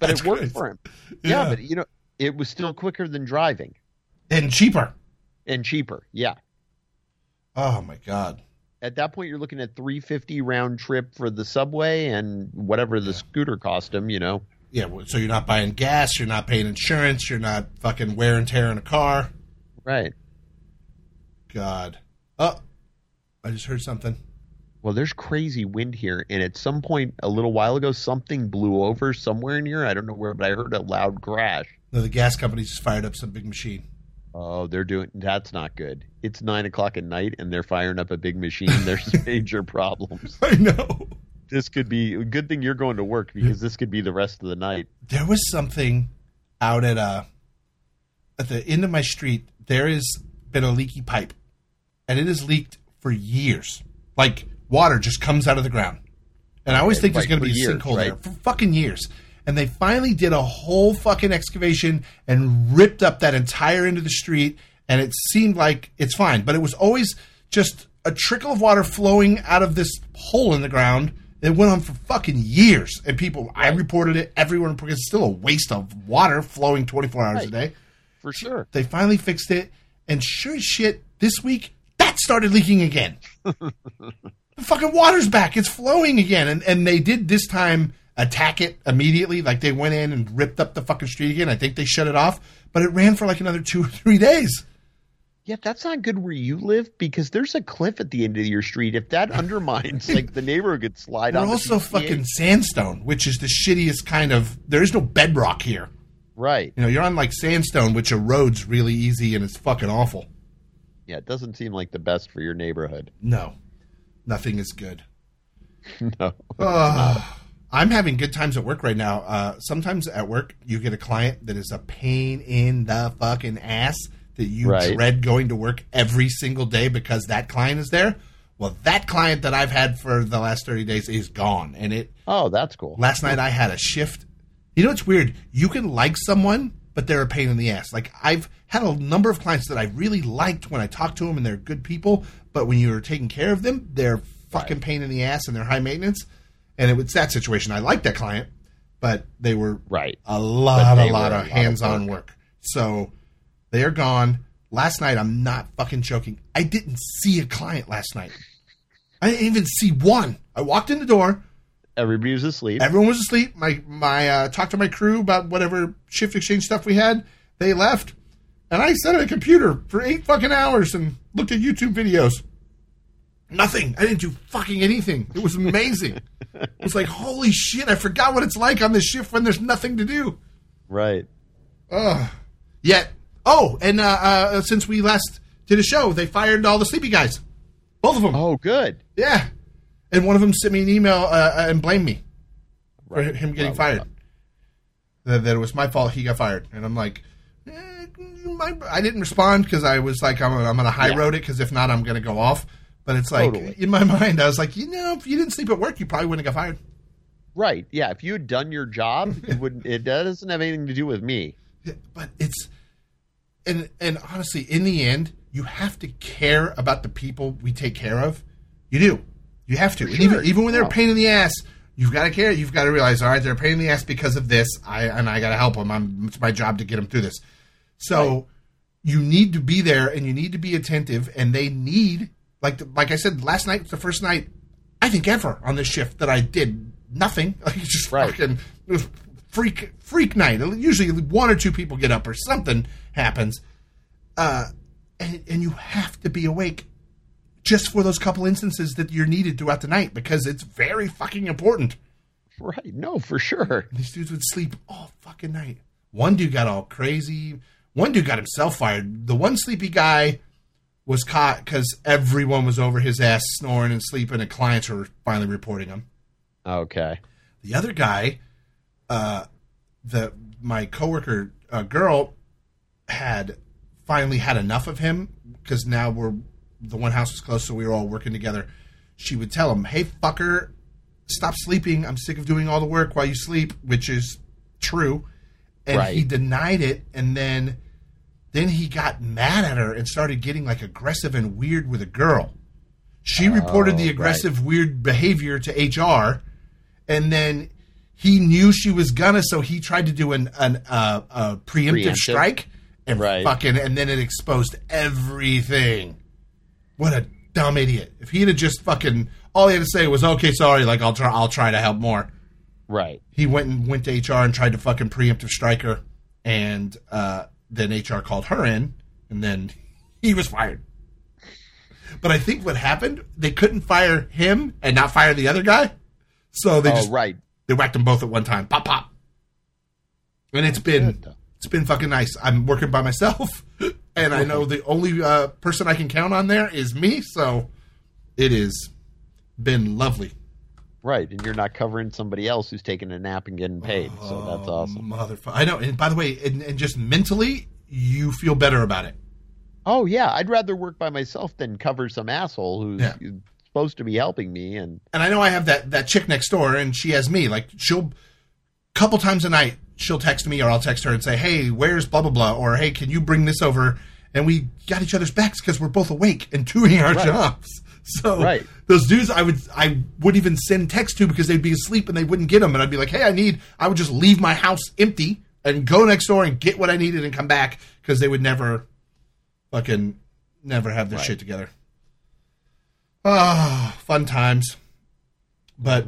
Speaker 2: But
Speaker 1: That's
Speaker 2: it worked
Speaker 1: crazy.
Speaker 2: for him.
Speaker 1: Yeah.
Speaker 2: yeah, but you know, it was still quicker than driving
Speaker 1: and cheaper.
Speaker 2: and cheaper. Yeah.
Speaker 1: Oh my god!
Speaker 2: at that point you're looking at 350 round trip for the subway and whatever the scooter cost him you know
Speaker 1: Yeah, so you're not buying gas, you're not paying insurance, you're not fucking wear and tear in a car.
Speaker 2: right
Speaker 1: God. Oh, I just heard something.
Speaker 2: Well there's crazy wind here and at some point a little while ago something blew over somewhere in here i don't know where but i heard a loud crash
Speaker 1: No, the gas company just fired up some big machine.
Speaker 2: oh they're doing that's not good it's nine o'clock at night and they're firing up a big machine there's [LAUGHS] major problems
Speaker 1: I know.
Speaker 2: this could be a good thing you're going to work because this could be the rest of the night
Speaker 1: There was something out at uh at the end of my street. There has been a leaky pipe, and it has leaked for years. Like water just comes out of the ground, and I always think there's
Speaker 2: right,
Speaker 1: going to be a sinkhole there for fucking years. And they finally did a whole fucking excavation and ripped up that entire end of the street, and it seemed like it's fine, but it was always just a trickle of water flowing out of this hole in the ground. It went on for fucking years, and people. I reported it. Everyone it's still a waste of water flowing 24 hours a day.
Speaker 2: for sure
Speaker 1: They finally fixed it, and sure as shit, this week that started leaking again. [LAUGHS] the fucking water's back; it's flowing again, and and they did this time attack it immediately. Like they went in and ripped up the fucking street again. I think they shut it off, but it ran for like another two or three days.
Speaker 2: Yeah, that's not good where you live because there's a cliff at the end of your street. If that [LAUGHS] undermines, like the neighborhood could slide
Speaker 1: We're also fucking sandstone, which is the shittiest kind of. There is no bedrock here.
Speaker 2: right.
Speaker 1: You know, you're on like sandstone, which erodes really easy, and it's fucking awful.
Speaker 2: Yeah, it doesn't seem like the best for your neighborhood.
Speaker 1: No, nothing is good. [LAUGHS]
Speaker 2: no.
Speaker 1: Ugh. I'm having good times at work right now. Uh, sometimes at work, you get a client that is a pain in the fucking ass that you
Speaker 2: Right.
Speaker 1: dread going to work every single day because that client is there. Well, that client that I've had for the last 30 days is gone. And it
Speaker 2: Oh, that's cool.
Speaker 1: last night I had a shift. You know what's weird? You can like someone, but they're a pain in the ass. Like I've had a number of clients that I really liked when I talked to them and they're good people, but when you're taking care of them, they're fucking pain in the ass and they're high maintenance. And it was that situation. I liked that client, but they were
Speaker 2: Right.
Speaker 1: a lot, a lot of hands-on work. So they are gone. Last night, I'm not fucking joking. I didn't see a client last night. I didn't even see one. I walked in the door.
Speaker 2: Everybody was asleep.
Speaker 1: Everyone was asleep. My my uh, talked to my crew about whatever shift exchange stuff we had. They left, and I sat at a computer for eight fucking hours and looked at YouTube videos. Nothing. I didn't do fucking anything. It was amazing. [LAUGHS] it was like holy shit. I forgot what it's like on this shift when there's nothing to do.
Speaker 2: right.
Speaker 1: Ugh. Yet, oh, and uh, uh, since we last did a show, they fired all the sleepy guys, both of them.
Speaker 2: Oh, good.
Speaker 1: Yeah, and one of them sent me an email uh, and blamed me for him getting
Speaker 2: Well,
Speaker 1: fired. That, that it was my fault he got fired, and I'm like, eh, my, I didn't respond because I was like, I'm, I'm going to high
Speaker 2: Yeah.
Speaker 1: road it because if not, I'm going to go off. But it's like
Speaker 2: Totally.
Speaker 1: in my [LAUGHS] mind, I was like, you know, if you didn't sleep at work, you probably wouldn't have got fired.
Speaker 2: Right. Yeah. If you had done your job, [LAUGHS] it would. It doesn't have anything to do with me.
Speaker 1: But it's and and honestly in the end you have to care about the people we take care of you do you have to and even even when they're a pain in the ass you've got to care you've got to realize all right they're a pain in the ass because of this i and i got to help them I'm, it's my job to get them through this so you need to be there and you need to be attentive and they need like like i said last night was the first night i think ever on this shift that i did nothing [LAUGHS] like it's just
Speaker 2: Right.
Speaker 1: fucking it was freak freak night usually one or two people get up or something happens uh and, and you have to be awake just for those couple instances that you're needed throughout the night because it's very fucking important
Speaker 2: Right. No, for sure.
Speaker 1: these dudes would sleep all fucking night. One dude got all crazy. One dude got himself fired. The one sleepy guy was caught because everyone was over his ass snoring and sleeping, and clients were finally reporting him.
Speaker 2: Okay.
Speaker 1: The other guy, uh, the my coworker uh, girl, had finally had enough of him because now we're the one house was closed, so we were all working together. She would tell him, "Hey, fucker, stop sleeping. I'm sick of doing all the work while you sleep," which is true. And
Speaker 2: Right.
Speaker 1: he denied it, and then then he got mad at her and started getting like aggressive and weird with a girl. She reported the
Speaker 2: right.
Speaker 1: aggressive, weird behavior to HR, and then he knew she was gonna, so he tried to do an an uh, a preemptive,
Speaker 2: Preemptive.
Speaker 1: strike, and
Speaker 2: Right.
Speaker 1: fucking, and then it exposed everything. What a dumb idiot! If he'd have just fucking, all he had to say was, "Okay, sorry," like I'll try, I'll try to help more.
Speaker 2: Right.
Speaker 1: He went and went to HR and tried to fucking preemptive strike her, and uh, then HR called her in, and then he was fired. But I think what happened, they couldn't fire him and not fire the other guy, so they
Speaker 2: oh,
Speaker 1: just
Speaker 2: right.
Speaker 1: they whacked them both at one time. Pop pop. And it's been
Speaker 2: good, though.
Speaker 1: it's been fucking nice. I'm working by myself, [LAUGHS] and I know the only uh, person I can count on there is me. So it has been lovely.
Speaker 2: Right. And you're not covering somebody else who's taking a nap and getting paid. So that's oh, awesome.
Speaker 1: Motherfucker. I know. And by the way, and, and just mentally, you feel better about it.
Speaker 2: Oh, yeah. I'd rather work by myself than cover some asshole who's
Speaker 1: Yeah.
Speaker 2: supposed to be helping me. And
Speaker 1: And I know I have that that chick next door, and she has me. Like she'll couple times a night, she'll text me or I'll text her and say, "Hey, where's blah blah blah?" or "Hey, can you bring this over?" And we got each other's backs because we're both awake and doing our
Speaker 2: Right.
Speaker 1: jobs. [LAUGHS] So
Speaker 2: Right.
Speaker 1: those dudes, I would I would even send text to because they'd be asleep and they wouldn't get them, and I'd be like, "Hey, I need." I would just leave my house empty and go next door and get what I needed and come back because they would never fucking never have their
Speaker 2: Right.
Speaker 1: shit together. Ah, fun times. But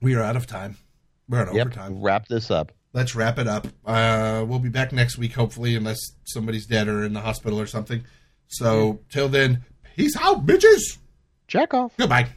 Speaker 1: we are out of time. We're on
Speaker 2: yep,
Speaker 1: overtime.
Speaker 2: wrap this up.
Speaker 1: Let's wrap it up. Uh, we'll be back next week, hopefully, unless somebody's dead or in the hospital or something. So, till then, peace out, bitches.
Speaker 2: Check off.
Speaker 1: Goodbye.